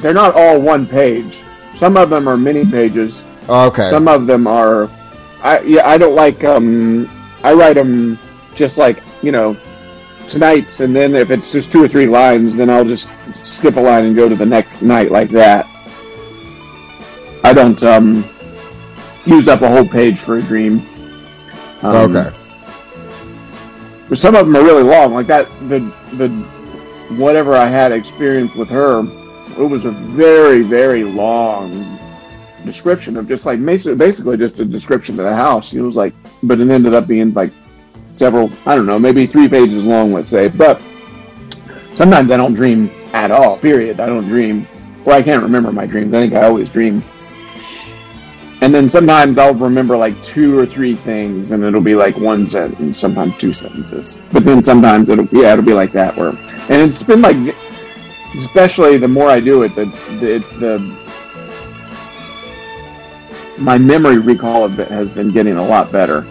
they're not all one page. Some of them are mini pages. Oh, Okay. Some of them are. I yeah. I don't like. Um, I write them just like you know tonight's, and then if it's just two or three lines, then I'll just skip a line and go to the next night like that. I don't um, use up a whole page for a dream. Um, okay. but some of them are really long. Like that, the the whatever I had experience with her, it was a very very long description of just like basically, basically just a description of the house. It was like, but it ended up being like several. I don't know, maybe three pages long, let's say. But sometimes I don't dream at all. Period. I don't dream, or I can't remember my dreams. I think I always dream. And then sometimes I'll remember like two or three things, and it'll be like one sentence, sometimes two sentences. But then sometimes it'll yeah, it'll be like that. Where and it's been like, especially the more I do it, the the, the my memory recall of it has been getting a lot better.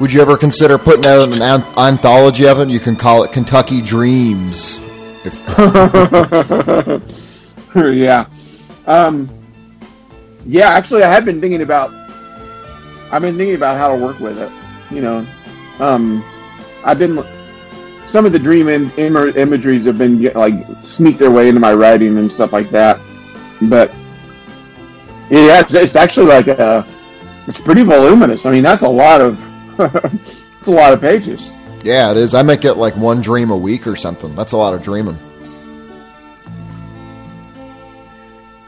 Would you ever consider putting out an an- anthology of it? You can call it Kentucky Dreams. If, yeah. Um, yeah, actually, I have been thinking about. I've been thinking about how to work with it. You know, um, I've been. Some of the dream Im- Im- imageries have been like sneak their way into my writing and stuff like that, but yeah, it's, it's actually like a. It's pretty voluminous. I mean, that's a lot of. it's a lot of pages. yeah, it is. I might get like one dream a week or something. That's a lot of dreaming.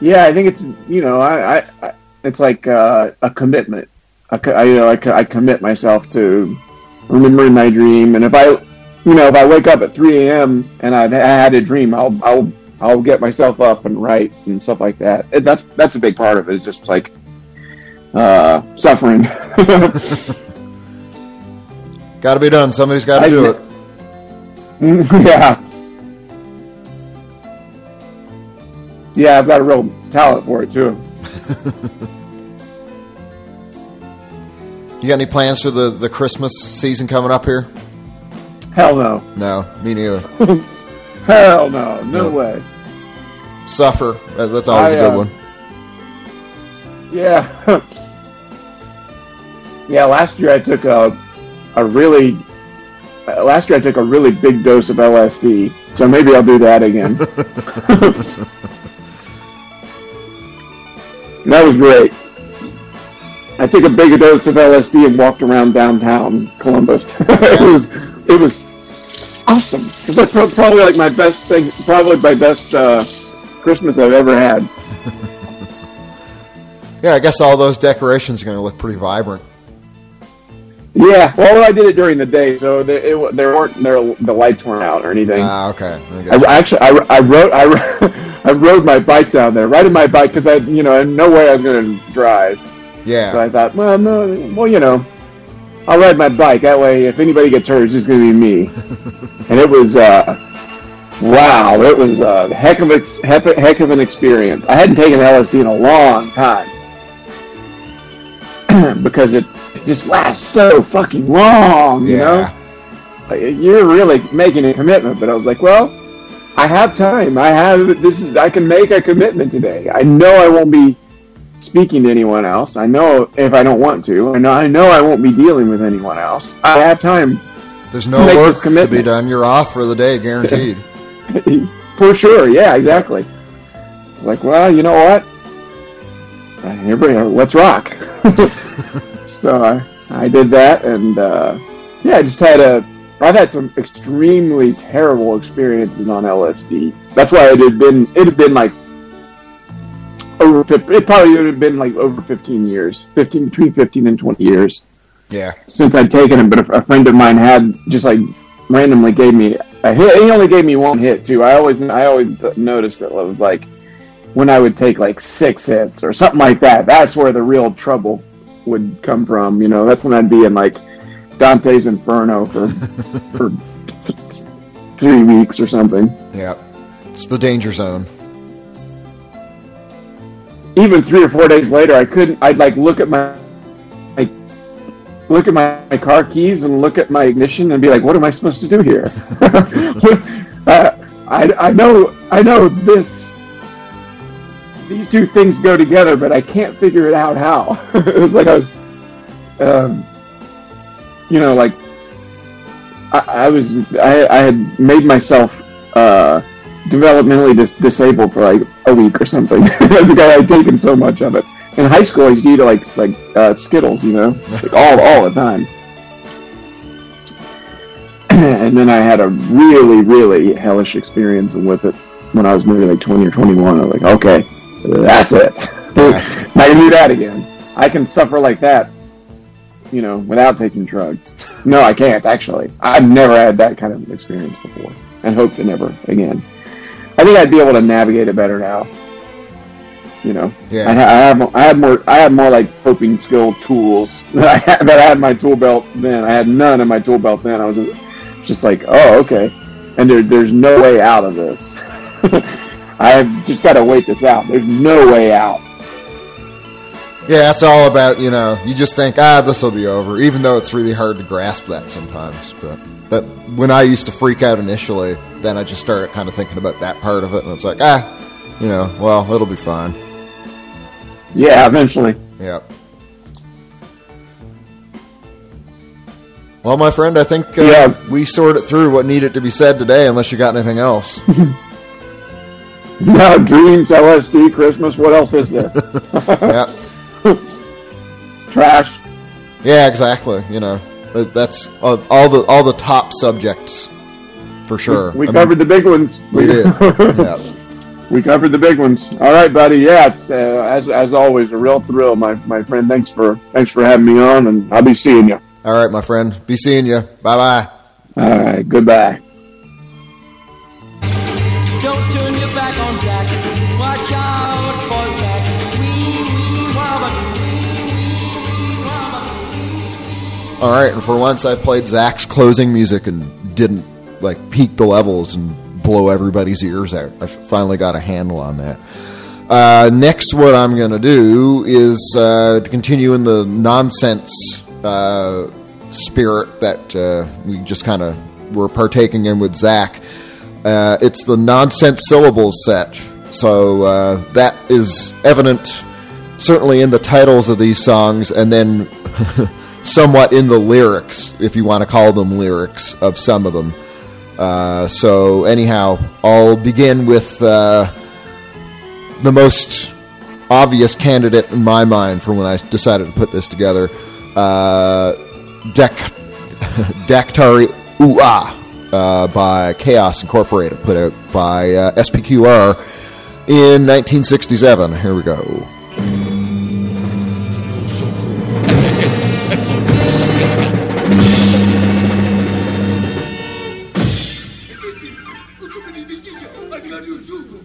Yeah, I think it's you know I, I, it's like uh, a commitment. I, you know I, I commit myself to remembering my dream, and if I you know if I wake up at three a.m. and I've had a dream, I'll I'll I'll get myself up and write and stuff like that. And that's that's a big part of it. it. Is just like uh, suffering. Got to be done. Somebody's got to do it. yeah. Yeah, I've got a real talent for it too. You got any plans for the, the Christmas season coming up here? Hell no. No, me neither. Hell no. No way. Suffer. That's always I, a good uh, one. Yeah. yeah, last year I took a a really uh, last year I took a really big dose of LSD. So maybe I'll do that again. That was great. I took a big dose of LSD and walked around downtown Columbus. it was it was awesome. It was like, probably like my best thing, probably my best uh, Christmas I've ever had. Yeah, I guess all those decorations are going to look pretty vibrant. Yeah, well, I did it during the day, so there, it, there weren't there, the lights weren't out or anything. Ah, okay. I I, actually, I, I rode I, I rode my bike down there, riding my bike because I, you know, no way I was going to drive. Yeah. So I thought, well, no, well, you know, I'll ride my bike. That way, if anybody gets hurt, it's just going to be me. and it was, uh, wow, it was a heck of, ex- heck, of an experience. I hadn't taken LSD in a long time because it just lasts so fucking long, you know? Yeah. Like, you're really making a commitment, but I was like, well, I have time. I have this is I can make a commitment today. I know I won't be speaking to anyone else. I know if I don't want to. I know I know I won't be dealing with anyone else. I have time There's no work to be done. You're off for the day, guaranteed. For sure, yeah, exactly. It's like, well, you know what? Everybody, let's rock. so I, I did that, and uh, yeah, I just had a. I've had some extremely terrible experiences on LSD. That's why it had been. It had been like over. It probably would have been like over fifteen years, fifteen between fifteen and twenty years Yeah. since I'd taken it, but a, a friend of mine had just like randomly gave me a hit. He only gave me one hit too. I always I always noticed it was like when I would take like six hits or something like that. That's where the real trouble would come from. You know, that's when I'd be in like Dante's Inferno for for th- three weeks or something. Yeah. It's the danger zone. even three or four days later, I couldn't. I'd like look at my, like, look at my, my car keys and look at my ignition and be like, "What am I supposed to do here?" uh, I I know I know this. These two things go together, but I can't figure it out how. it was like I was, um, you know, like I, I was I, I had made myself uh, developmentally dis- disabled for like a week or something because I had taken so much of it. In high school, I used to eat like like uh, Skittles, you know, Just, like, all all the time. and then I had a really really hellish experience with it when I was maybe like twenty or twenty one. I was like, okay, that's it. Not gonna do that again. I can suffer like that, you know, without taking drugs. No, I can't actually. I've never had that kind of experience before, and hope to never again. I think I'd be able to navigate it better now. You know, Yeah. I, ha- I have I have more I have more like coping skill tools that I had, that I had in my tool belt then. I had none in my tool belt then. I was just just like, oh okay, and there, there's no way out of this. I've just got to wait this out. There's no way out. Yeah, that's all about, you know, you just think, ah, this will be over, even though it's really hard to grasp that sometimes. But, but when I used to freak out initially, then I just started kind of thinking about that part of it, and it's like, ah, you know, well, it'll be fine. Yeah, eventually. Yeah. Well, my friend, I think uh, Yeah. we sorted through what needed to be said today, unless you got anything else. No dreams, LSD, Christmas. What else is there? yeah. Trash. Yeah, exactly. You know, that's uh, all the all the top subjects for sure. We mean, covered the big ones. We did. yeah. We covered the big ones. All right, buddy. Yeah, it's uh, as as always a real thrill, my my friend. Thanks for thanks for having me on, and I'll be seeing you. All right, my friend. Be seeing you. Bye bye. All right, goodbye. All right, and for once, I played Zach's closing music and didn't like peak the levels and blow everybody's ears out. I finally got a handle on that. Uh, next, what I'm going to do is uh, to continue in the nonsense uh, spirit that uh, we just kind of were partaking in with Zach. Uh, it's the nonsense syllables set So uh, that is evident certainly in the titles of these songs, and then somewhat in the lyrics, if you want to call them lyrics, of some of them. Uh, so, anyhow, I'll begin with uh, the most obvious candidate in my mind for when I decided to put this together uh, Dek, Daktari Ua uh, by Chaos Incorporated, put out by uh, SPQR in 1967. Here we go. Desculpe-me, me diga, agrave o jugo.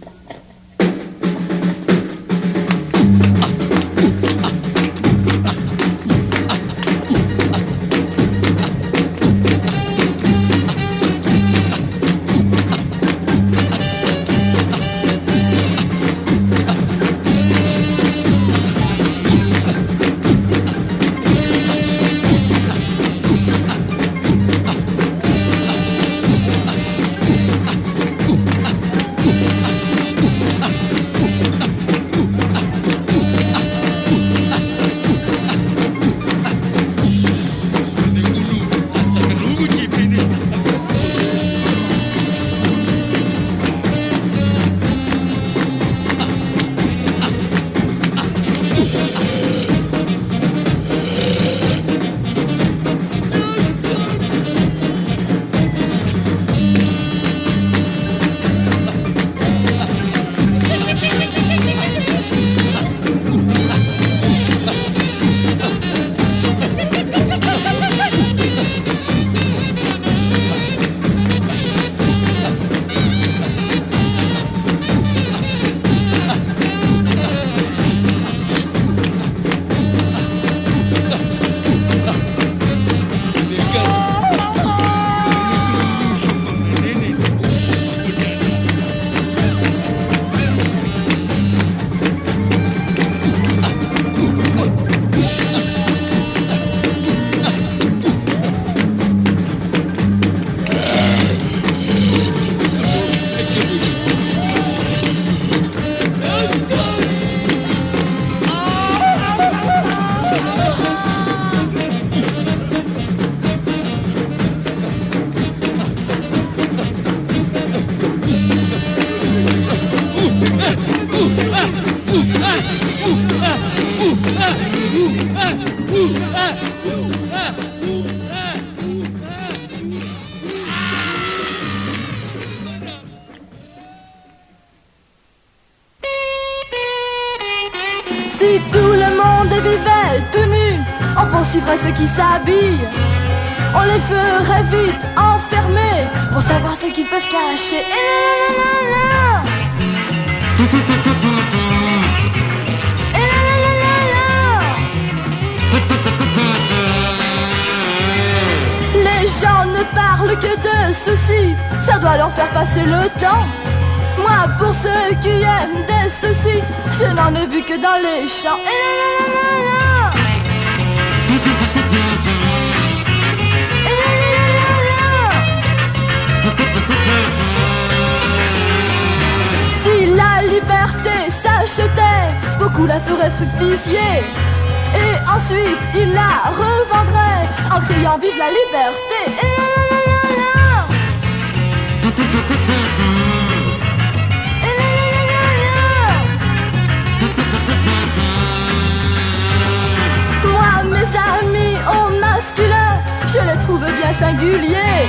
Que dans les champs. Et la la la la la. Et la la la la la. Si la liberté s'achetait, beaucoup la feraient fructifier. Et ensuite, ils la revendraient en criant vive la liberté. Bien singuliers.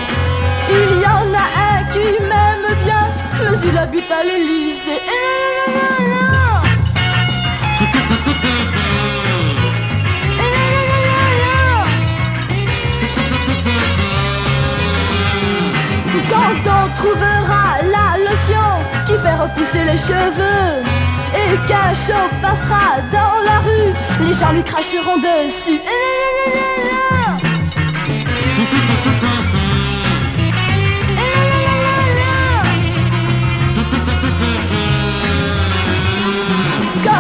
Il y en a un qui m'aime bien, mais il habite à l'Élysée. Quand on trouvera la lotion qui fait repousser les cheveux et qu'un chauve passera dans la rue, les gens lui cracheront dessus.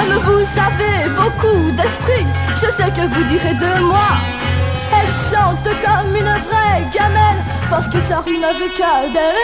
Vous avez beaucoup d'esprit, je sais que vous direz de moi. Elle chante comme une vraie gamelle parce que ça rime avec Adèle.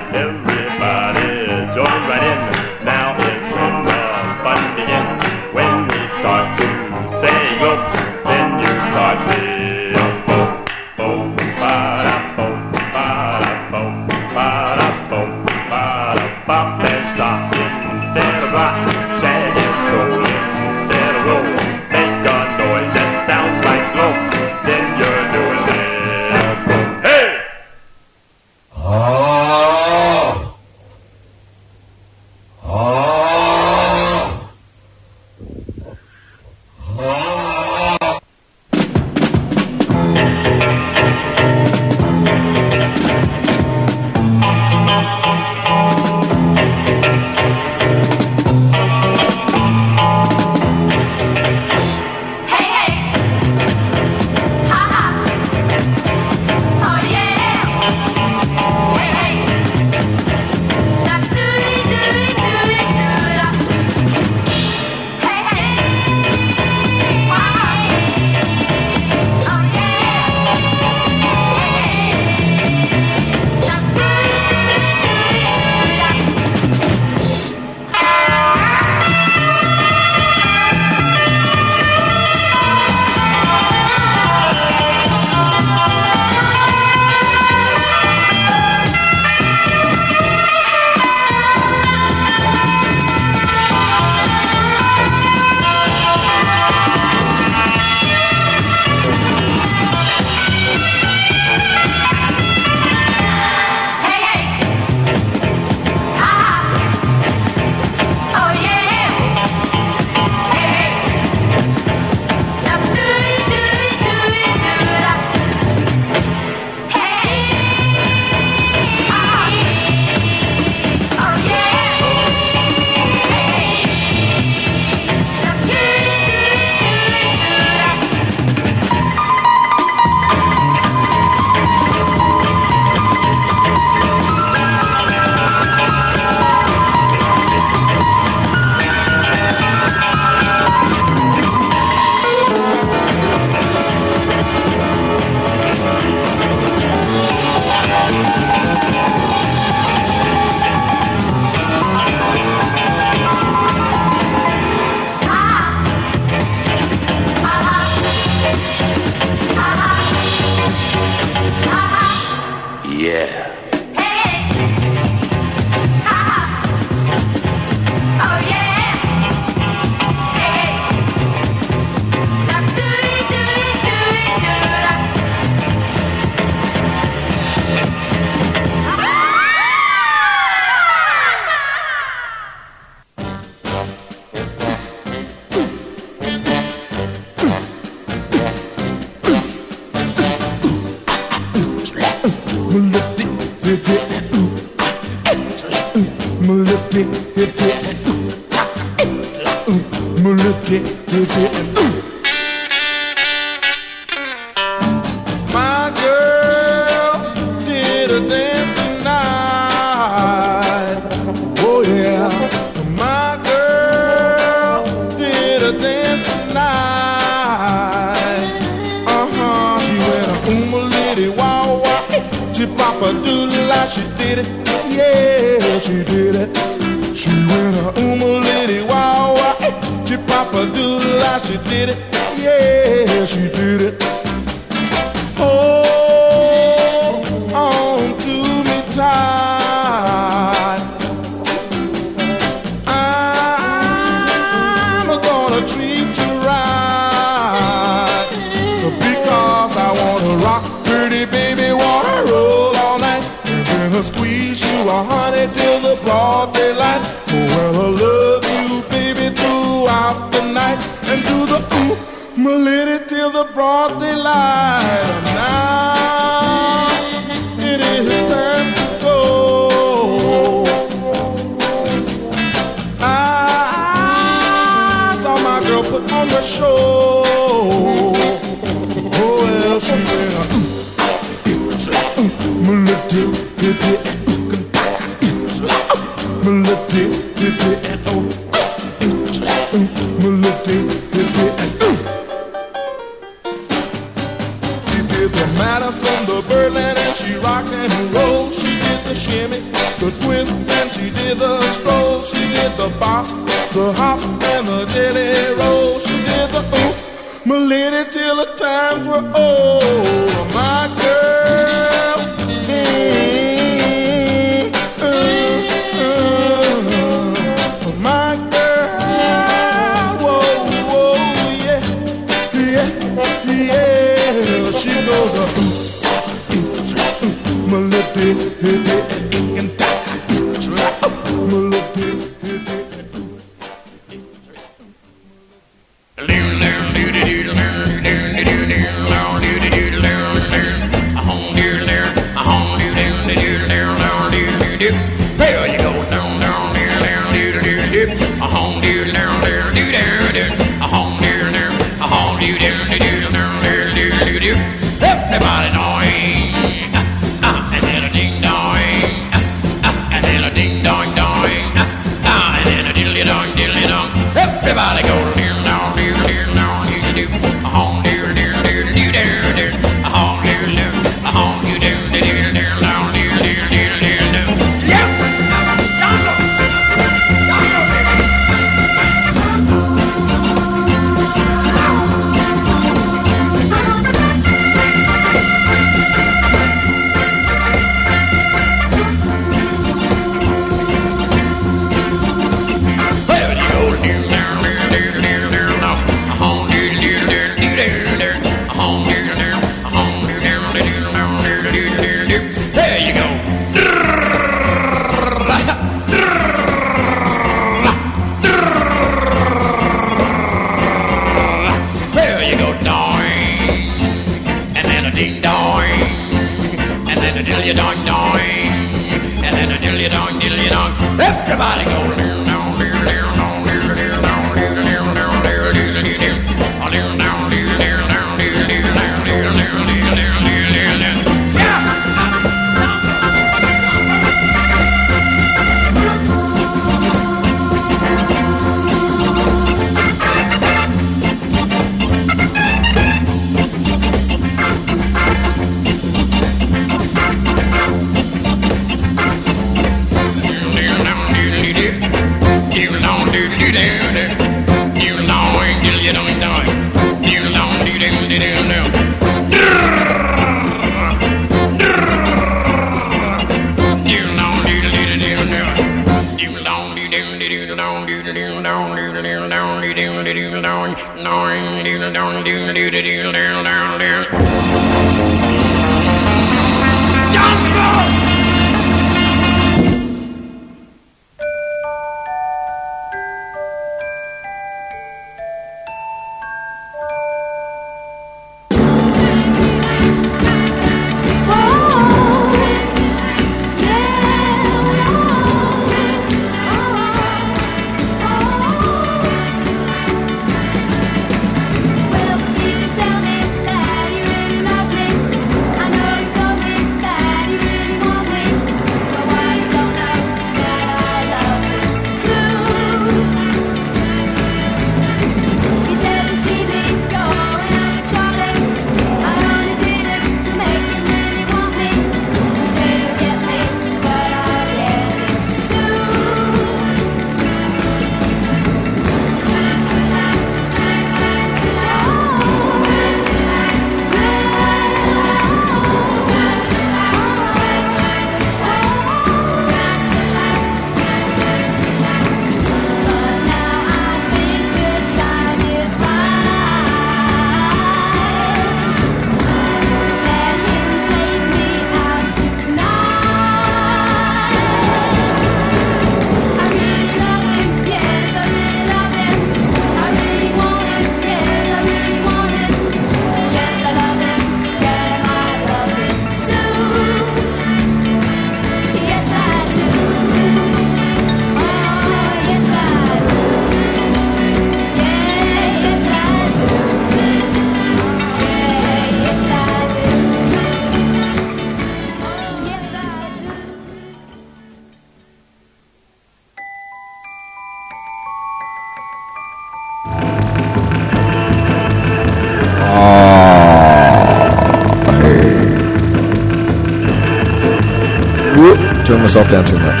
Myself down too much.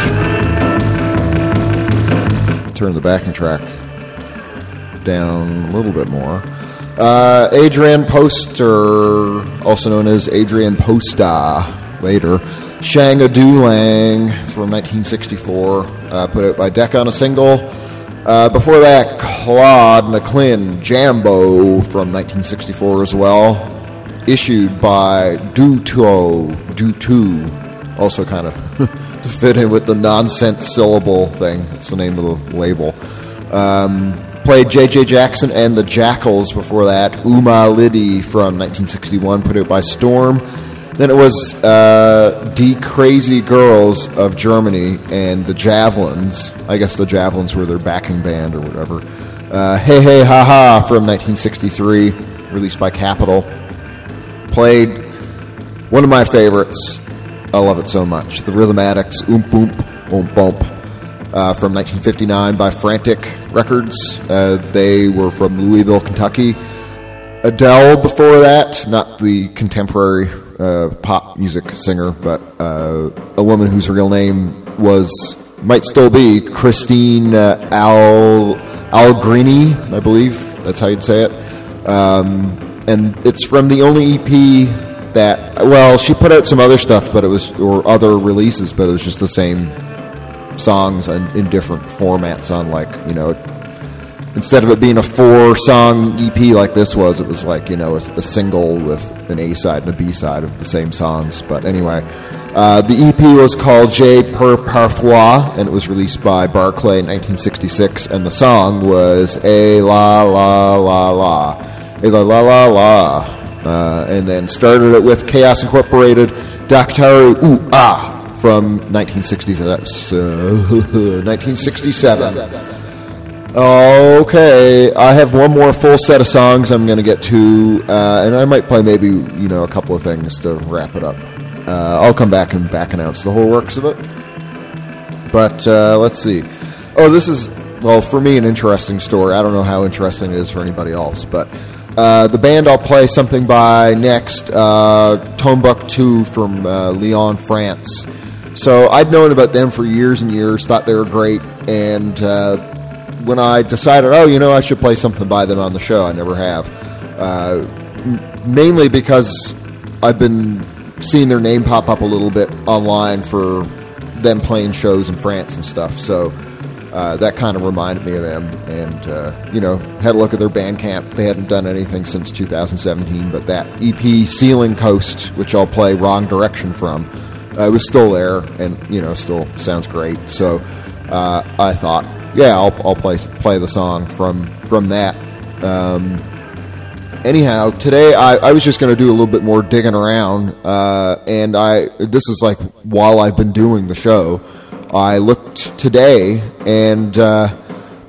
Turn the backing track down a little bit more. Uh, Adrienne Poster, also known as Adrienne Posta, later. Shang a Doo Lang from 1964, uh, put out by Decca on a single. Uh, before that, Claude McClin, Jambo from 1964 as well, issued by Duto, Dutu, also kind of to fit in with the nonsense syllable thing. It's the name of the label. Um, played J.J. Jackson and the Jackals before that. Uma Liddy from 1961, put out by Storm. Then it was uh, Die Crazy Girls of Germany and the Javelins. I guess the Javelins were their backing band or whatever. Uh, hey Hey Ha Ha from 1963, released by Capitol. Played one of my favorites. I love it so much. The Rhythmatics, Oomp Oomp, Oomp Bump, uh, from 1959 by Frantic Records. Uh, they were from Louisville, Kentucky. Adele before that, not the contemporary uh, pop music singer, but uh, a woman whose real name was, might still be, Christine uh, Al Algrini, I believe. That's how you'd say it. Um, and it's from the only EP that, well, she put out some other stuff, but it was, or other releases, but it was just the same songs in, in different formats on, like, you know, instead of it being a four song EP like this was, it was like, you know, a, a single with an A side and a B side of the same songs. But anyway, uh, the EP was called J Per Parfois, and it was released by Barclay in 1966, and the song was A La La La La. A La La La La. Uh, and then started it with Chaos Incorporated, Daktaru Ooh Ah from 1967. Uh, 1967. Okay, I have one more full set of songs I'm going to get to, uh, and I might play maybe you know a couple of things to wrap it up. Uh, I'll come back and back announce the whole works of it. But uh, let's see. Oh, this is well for me an interesting story. I don't know how interesting it is for anybody else, but uh, the band I'll play something by next, uh, Tombouctou from uh, Lyon, France. So I'd known about them for years and years, thought they were great, and uh, when I decided, oh, you know, I should play something by them on the show, I never have. Uh, m- mainly because I've been seeing their name pop up a little bit online for them playing shows in France and stuff. So uh, that kind of reminded me of them. And, uh, you know, had a look at their Bandcamp. They hadn't done anything since 2017, but that EP, Ceiling Coast, which I'll play Wrong Direction from, uh, was still there and, you know, still sounds great. So uh, I thought, yeah, I'll, I'll play play the song from from that. Um, anyhow, today I, I was just going to do a little bit more digging around, uh, and I this is like while I've been doing the show, I looked today and uh,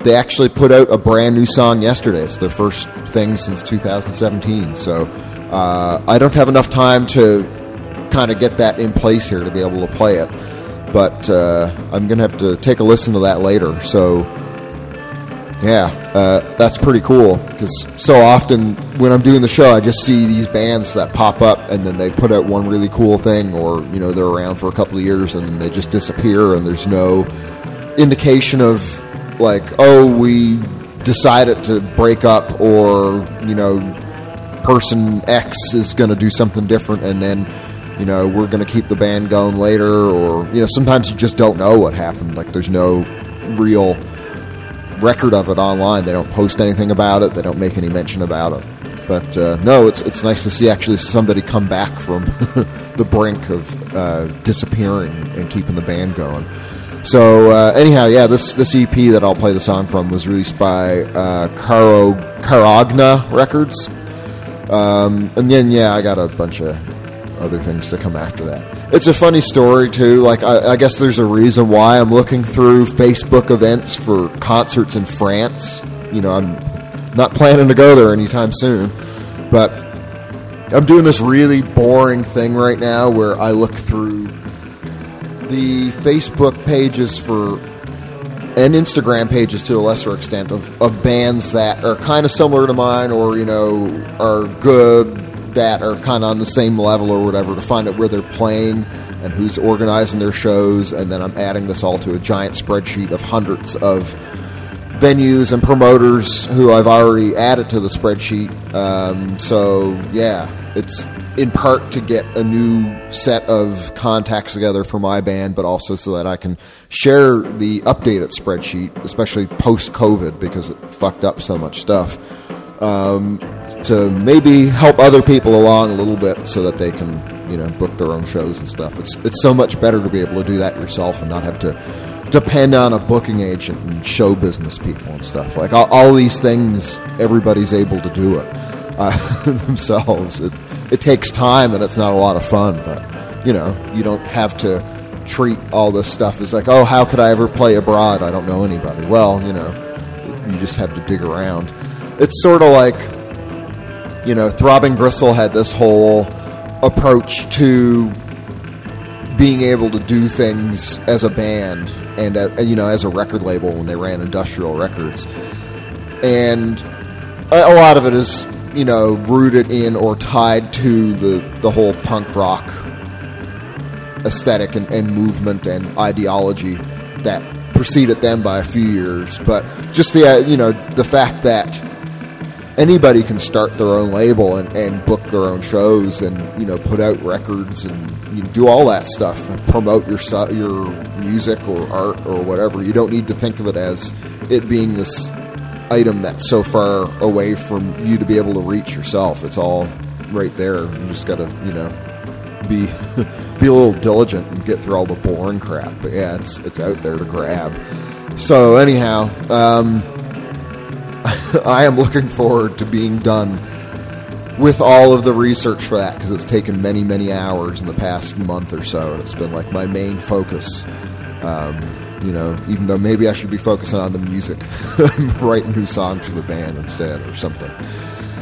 they actually put out a brand new song yesterday. It's their first thing since 2017. So uh, I don't have enough time to kind of get that in place here to be able to play it but uh, I'm gonna have to take a listen to that later. So, yeah, uh, that's pretty cool because so often when I'm doing the show, I just see these bands that pop up and then they put out one really cool thing, or you know they're around for a couple of years and then they just disappear, and there's no indication of like, oh, we decided to break up, or you know, person X is going to do something different, and then you know, we're going to keep the band going later, or, you know, sometimes you just don't know what happened. Like, there's no real record of it online. They don't post anything about it, they don't make any mention about it. But uh, no, it's it's nice to see actually somebody come back from the brink of uh, disappearing and keeping the band going. So uh, anyhow, yeah, this this EP that I'll play the song from was released by uh, Caro Carogna Records, um, and then yeah, I got a bunch of other things to come after that. It's a funny story too. Like I, I, guess there's a reason why I'm looking through Facebook events for concerts in France. You know, I'm not planning to go there anytime soon, but I'm doing this really boring thing right now where I look through the Facebook pages for and Instagram pages to a lesser extent of, of bands that are kind of similar to mine or you know are good that are kind of on the same level or whatever to find out where they're playing and who's organizing their shows, and then I'm adding this all to a giant spreadsheet of hundreds of venues and promoters who I've already added to the spreadsheet. Um, so yeah, it's in part to get a new set of contacts together for my band, but also so that I can share the updated spreadsheet, especially post COVID because it fucked up so much stuff. Um, to maybe help other people along a little bit so that they can, you know, book their own shows and stuff. It's it's so much better to be able to do that yourself and not have to depend on a booking agent and show business people and stuff. Like all, all these things, everybody's able to do it uh, themselves. It, it takes time and it's not a lot of fun, but you know, you don't have to treat all this stuff as like, oh, how could I ever play abroad? I don't know anybody. Well, you know, you just have to dig around. It's sort of like, you know, Throbbing Gristle had this whole approach to being able to do things as a band and uh, you know as a record label when they ran industrial records. And a, lot of it is you know rooted in or tied to the the whole punk rock aesthetic and, and movement and ideology that preceded them by a few years. But just the uh, you know the fact that anybody can start their own label and, and book their own shows and you know put out records and you do all that stuff and promote your stu- your music or art or whatever. You don't need to think of it as it being this item that's so far away from you to be able to reach yourself. It's all right there. You just got to you know be be a little diligent and get through all the boring crap. But yeah, it's it's out there to grab. So anyhow. Um, I am looking forward to being done with all of the research for that because it's taken many, many hours in the past month or so, and it's been like my main focus. Um, you know, even though maybe I should be focusing on the music, writing new songs for the band instead or something.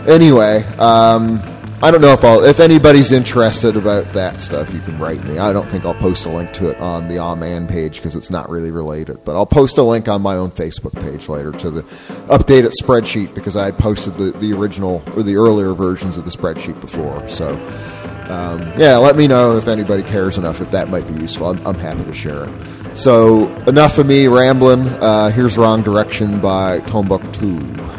Anyway, um, I don't know if I'll, if anybody's interested about that stuff, you can write me. I don't think I'll post a link to it on the Amen page because it's not really related. But I'll post a link on my own Facebook page later to the updated spreadsheet because I had posted the, the original or the earlier versions of the spreadsheet before. So, um, yeah, let me know if anybody cares enough if that might be useful. I'm, I'm happy to share it. So, enough of me rambling. Uh, here's Wrong Direction by Tombouctou.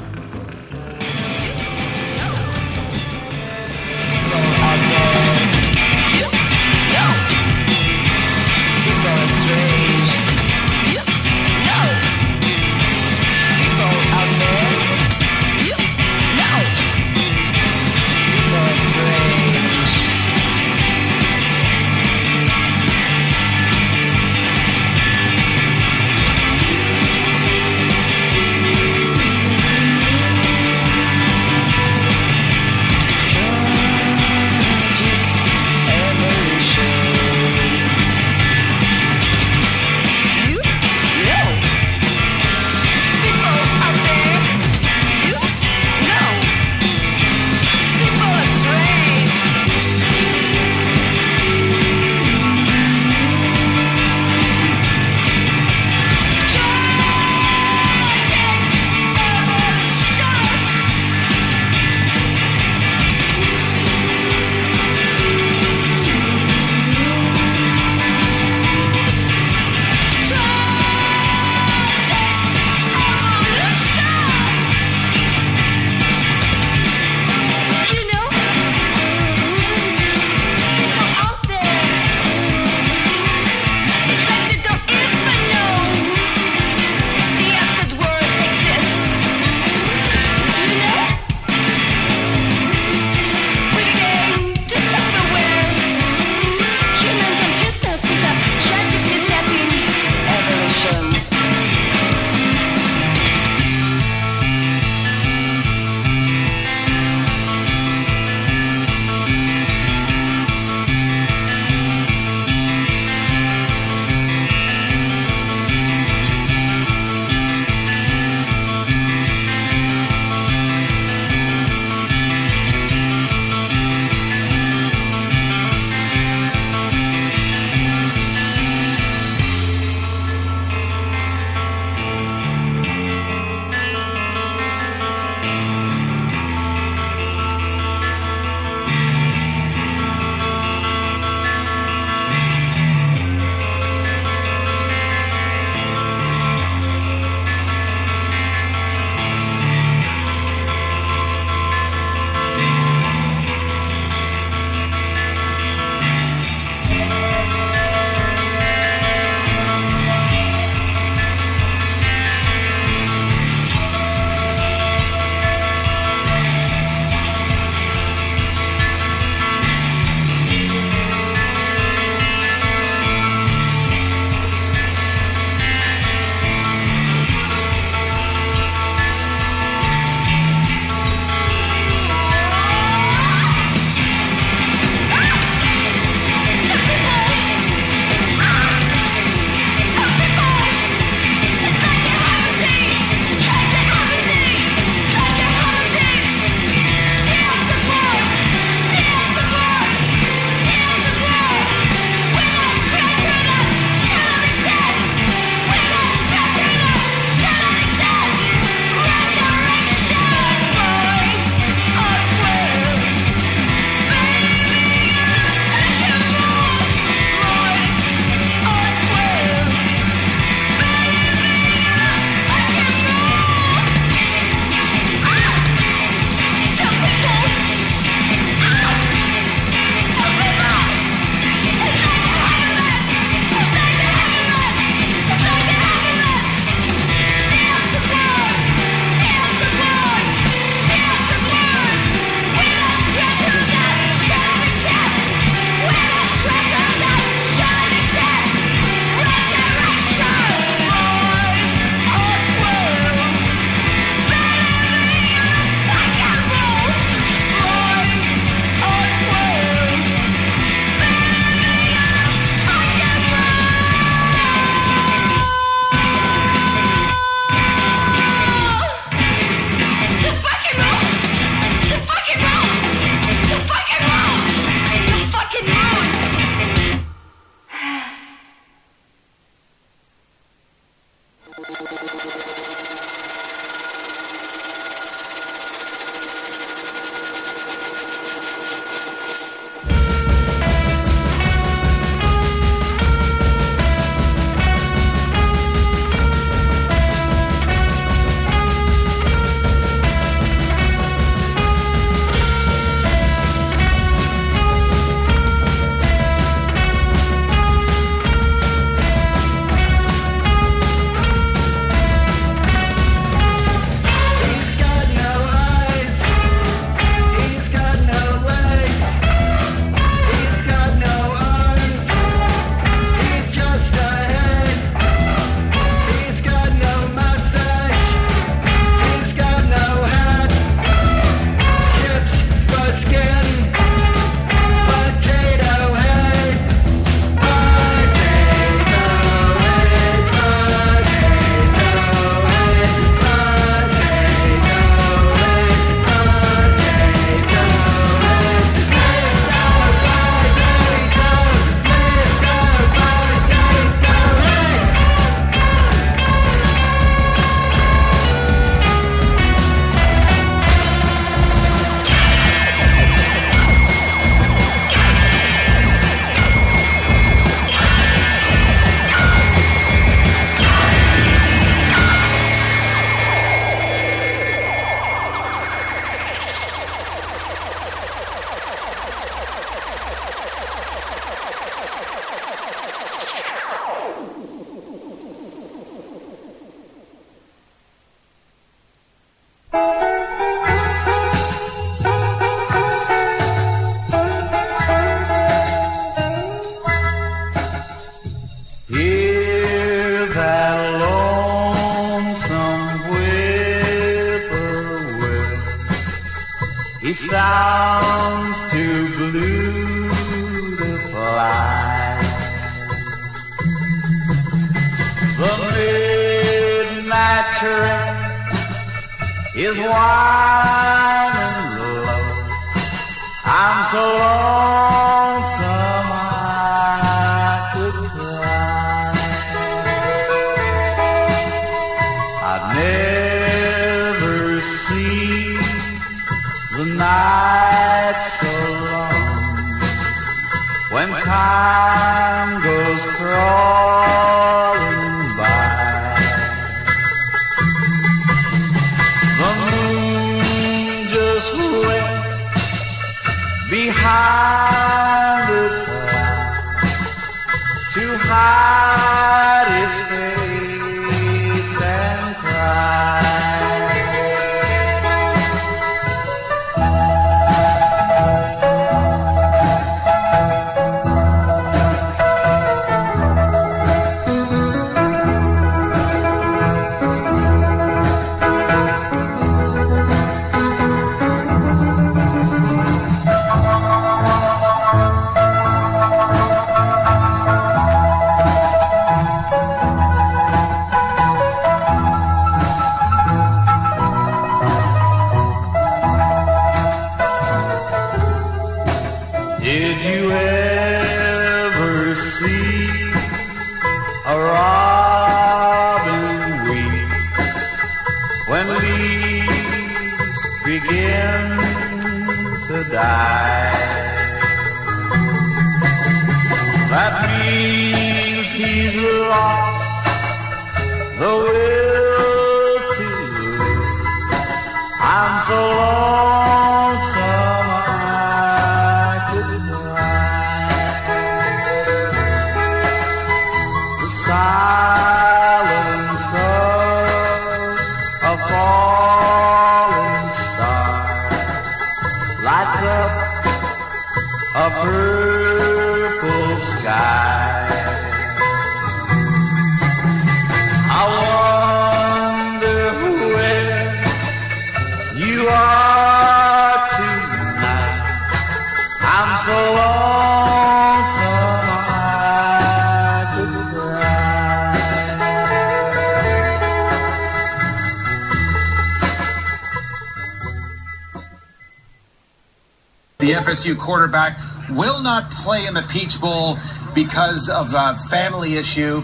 FSU quarterback, will not play in the Peach Bowl because of a family issue.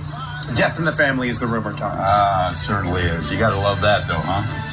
Death in the family is the rumor, talks. Ah, certainly is. You got to love that, though, huh?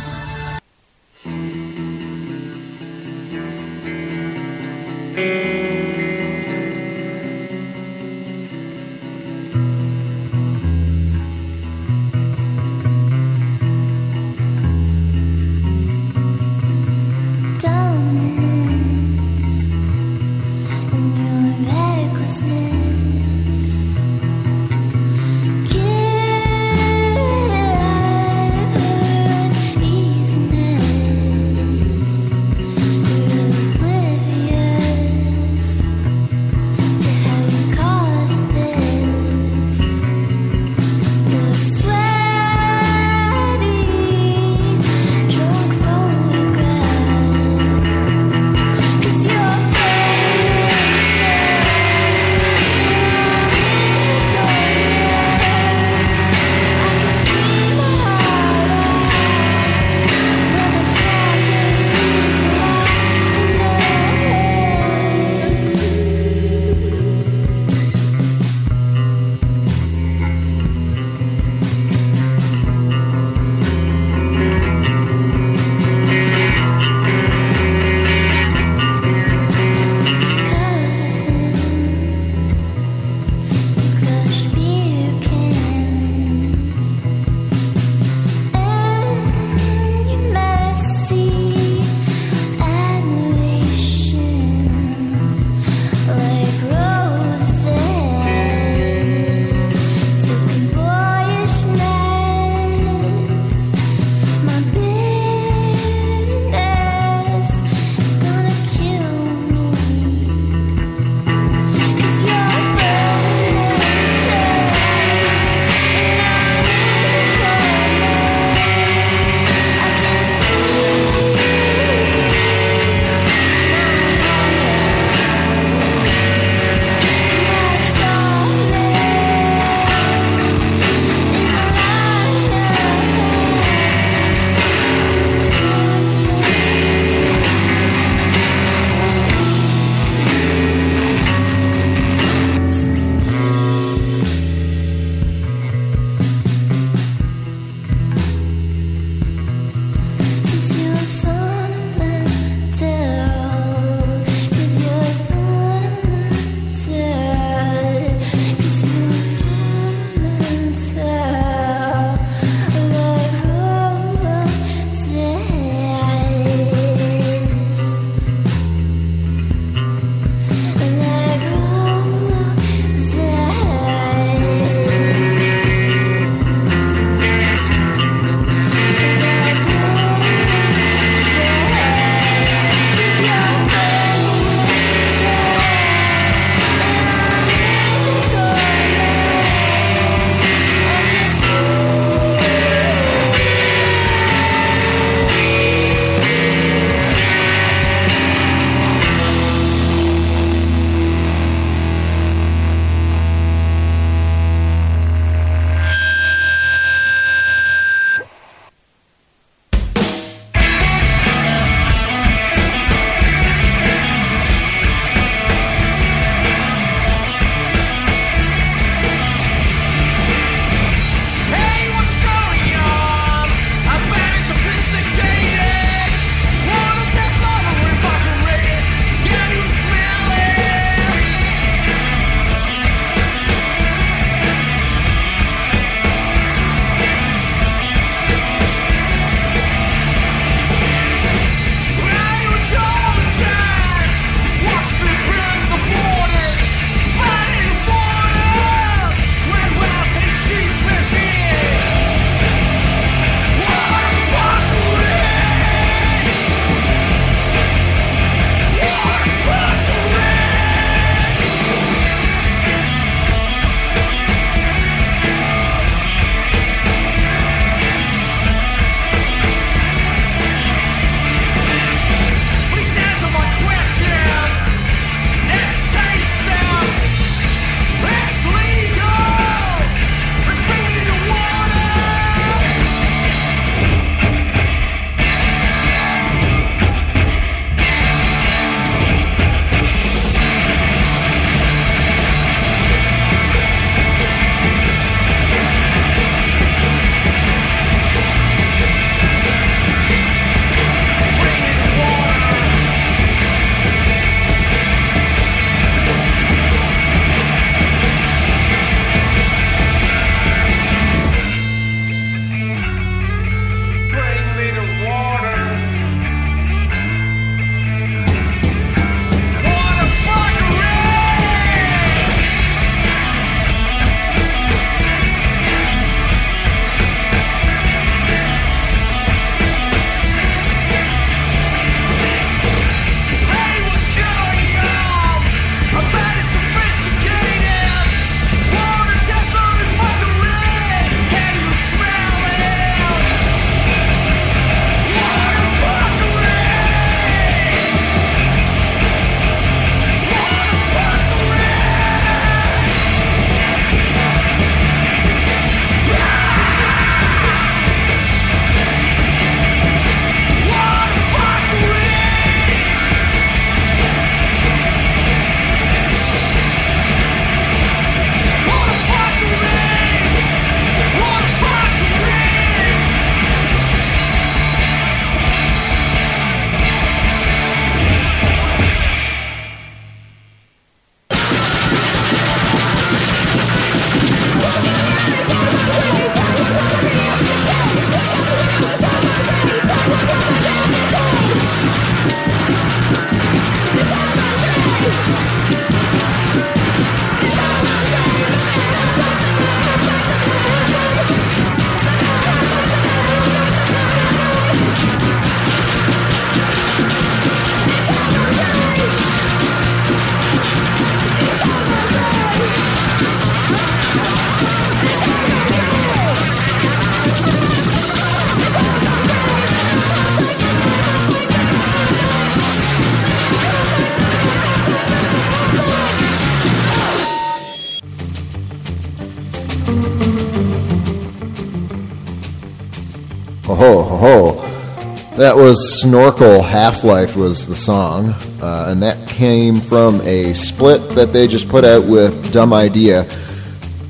Ho, ho, ho. That was Snorkel Half Life was the song, uh, and that came from a split that they just put out with Dumb Idea,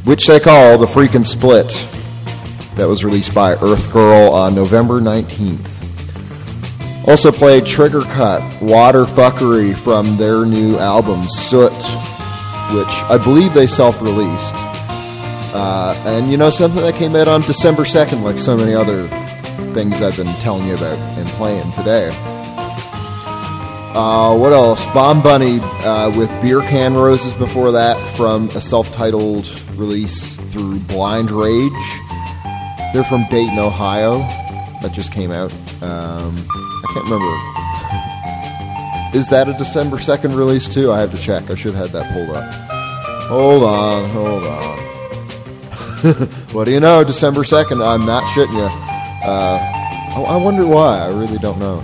which they call the Freakin' Split. That was released by Earth Girl on November 19th. Also played Trigger Cut, Water Fuckery from their new album Soot, which I believe they self released. Uh, and you know something that came out on December 2nd, like so many other things I've been telling you about and playing today. Uh, what else? Bomb Bunny uh, with Beer Can Roses before that from a self titled release through Blind Rage. They're from Dayton, Ohio. That just came out. Um, I can't remember. Is that a December 2nd release too? I have to check. I should have had that pulled up. Hold on, hold on. what do you know? December 2nd. I'm not shitting you. Uh, I wonder why. I really don't know.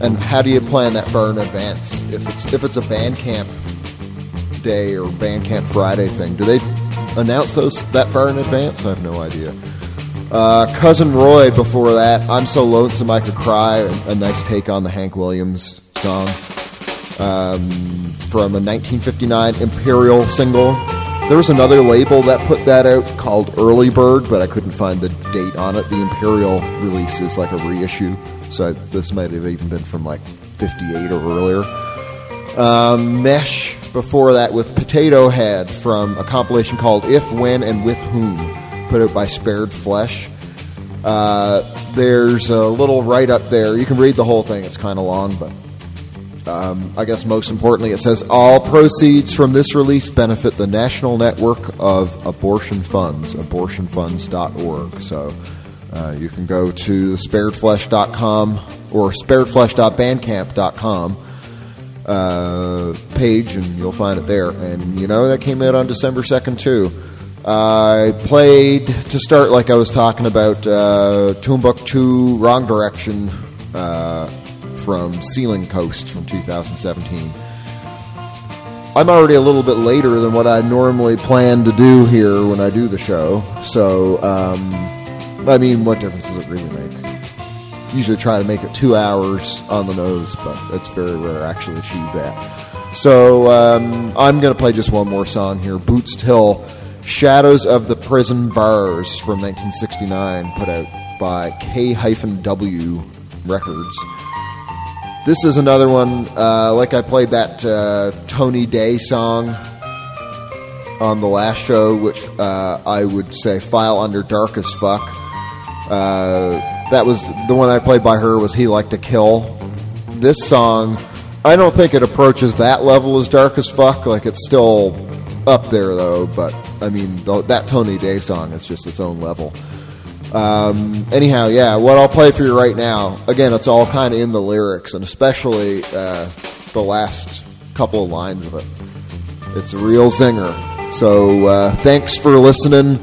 And how do you plan that far in advance? If it's if it's a Bandcamp day or Bandcamp Friday thing, do they announce those that far in advance? I have no idea. Uh, Cousin Roy before that, I'm so lonesome I could cry. A nice take on the Hank Williams song um, from a 1959 Imperial single. There was another label that put that out called Early Bird, but I couldn't find the date on it. The Imperial release is like a reissue, so this might have even been from like 58 or earlier. Um, Mesh before that with Potato Head from a compilation called If, When, and With Whom, put out by Spared Flesh. Uh, there's a little write up there. You can read the whole thing, it's kind of long, but um, I guess most importantly, it says all proceeds from this release benefit the National Network of Abortion Funds, abortionfunds.org. So uh, you can go to sparedflesh.com or sparedflesh.bandcamp.com uh, page and you'll find it there. And you know, that came out on December 2nd too. I played to start, like I was talking about, uh, Timbuktu Wrong Direction uh, from Ceiling Coast from 2017. I'm already a little bit later than what I normally plan to do here when I do the show. So, um, I mean, what difference does it really make? Usually try to make it two hours on the nose, but it's very rare actually achieve that. So, um, I'm going to play just one more song here Boots Till Shadows of the Prison Bars from 1969, put out by K-W Records. This is another one, uh, like I played that uh, Tony Day song on the last show, which uh, I would say file under dark as fuck. Uh, that was the one I played by her was He Like to Kill. This song, I don't think it approaches that level as dark as fuck. Like it's still up there though, but I mean th- that Tony Day song is just its own level. Um, anyhow, yeah, what I'll play for you right now, again, it's all kind of in the lyrics, and especially uh, the last couple of lines of it. It's a real zinger. So uh, thanks for listening.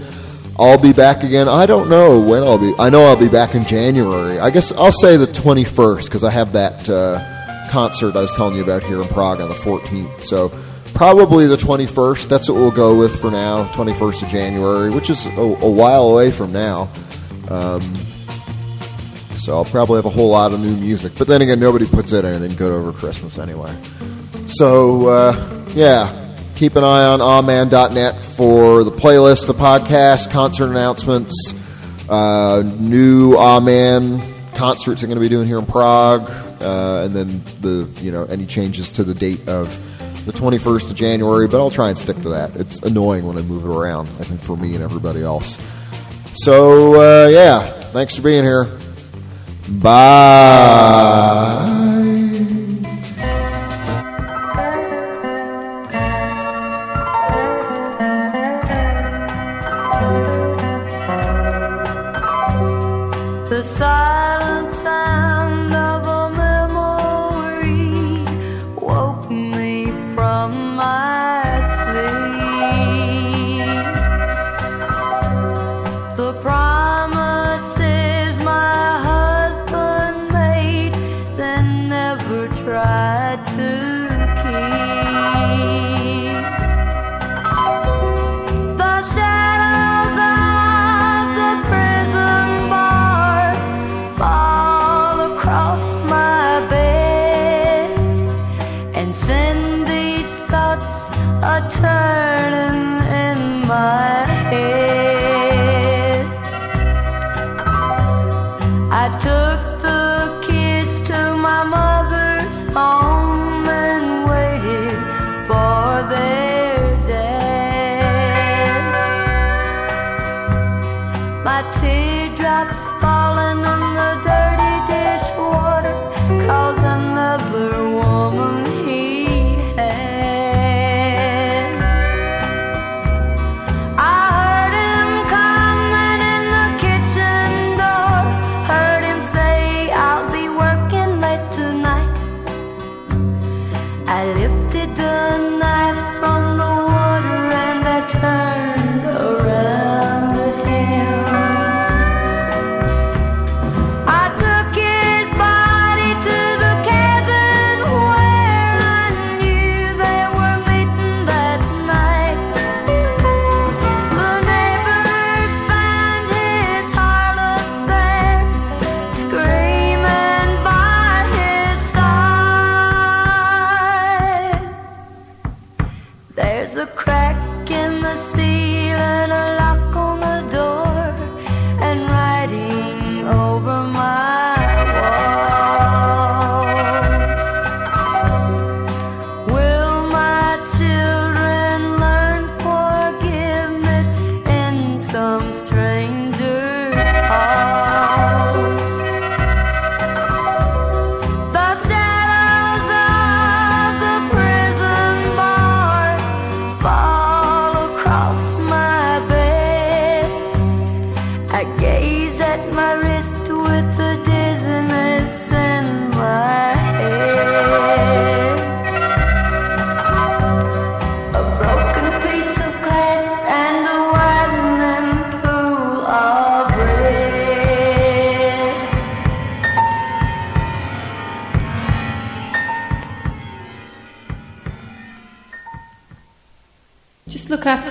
I'll be back again. I don't know when I'll be. I know I'll be back in January. I guess I'll say the 21st because I have that uh, concert I was telling you about here in Prague on the 14th. So probably the 21st. That's what we'll go with for now. 21st of January, which is a, a while away from now. Um, so I'll probably have a whole lot of new music. But then again, nobody puts out anything good over Christmas anyway. So, uh, yeah, keep an eye on awman.net for the playlist, the podcast, concert announcements, uh, new Awman concerts I'm going to be doing here in Prague, uh, and then the you know any changes to the date of the 21st of January. But I'll try and stick to that. It's annoying when I move it around. I think for me and everybody else. So uh, yeah, thanks for being here. Bye.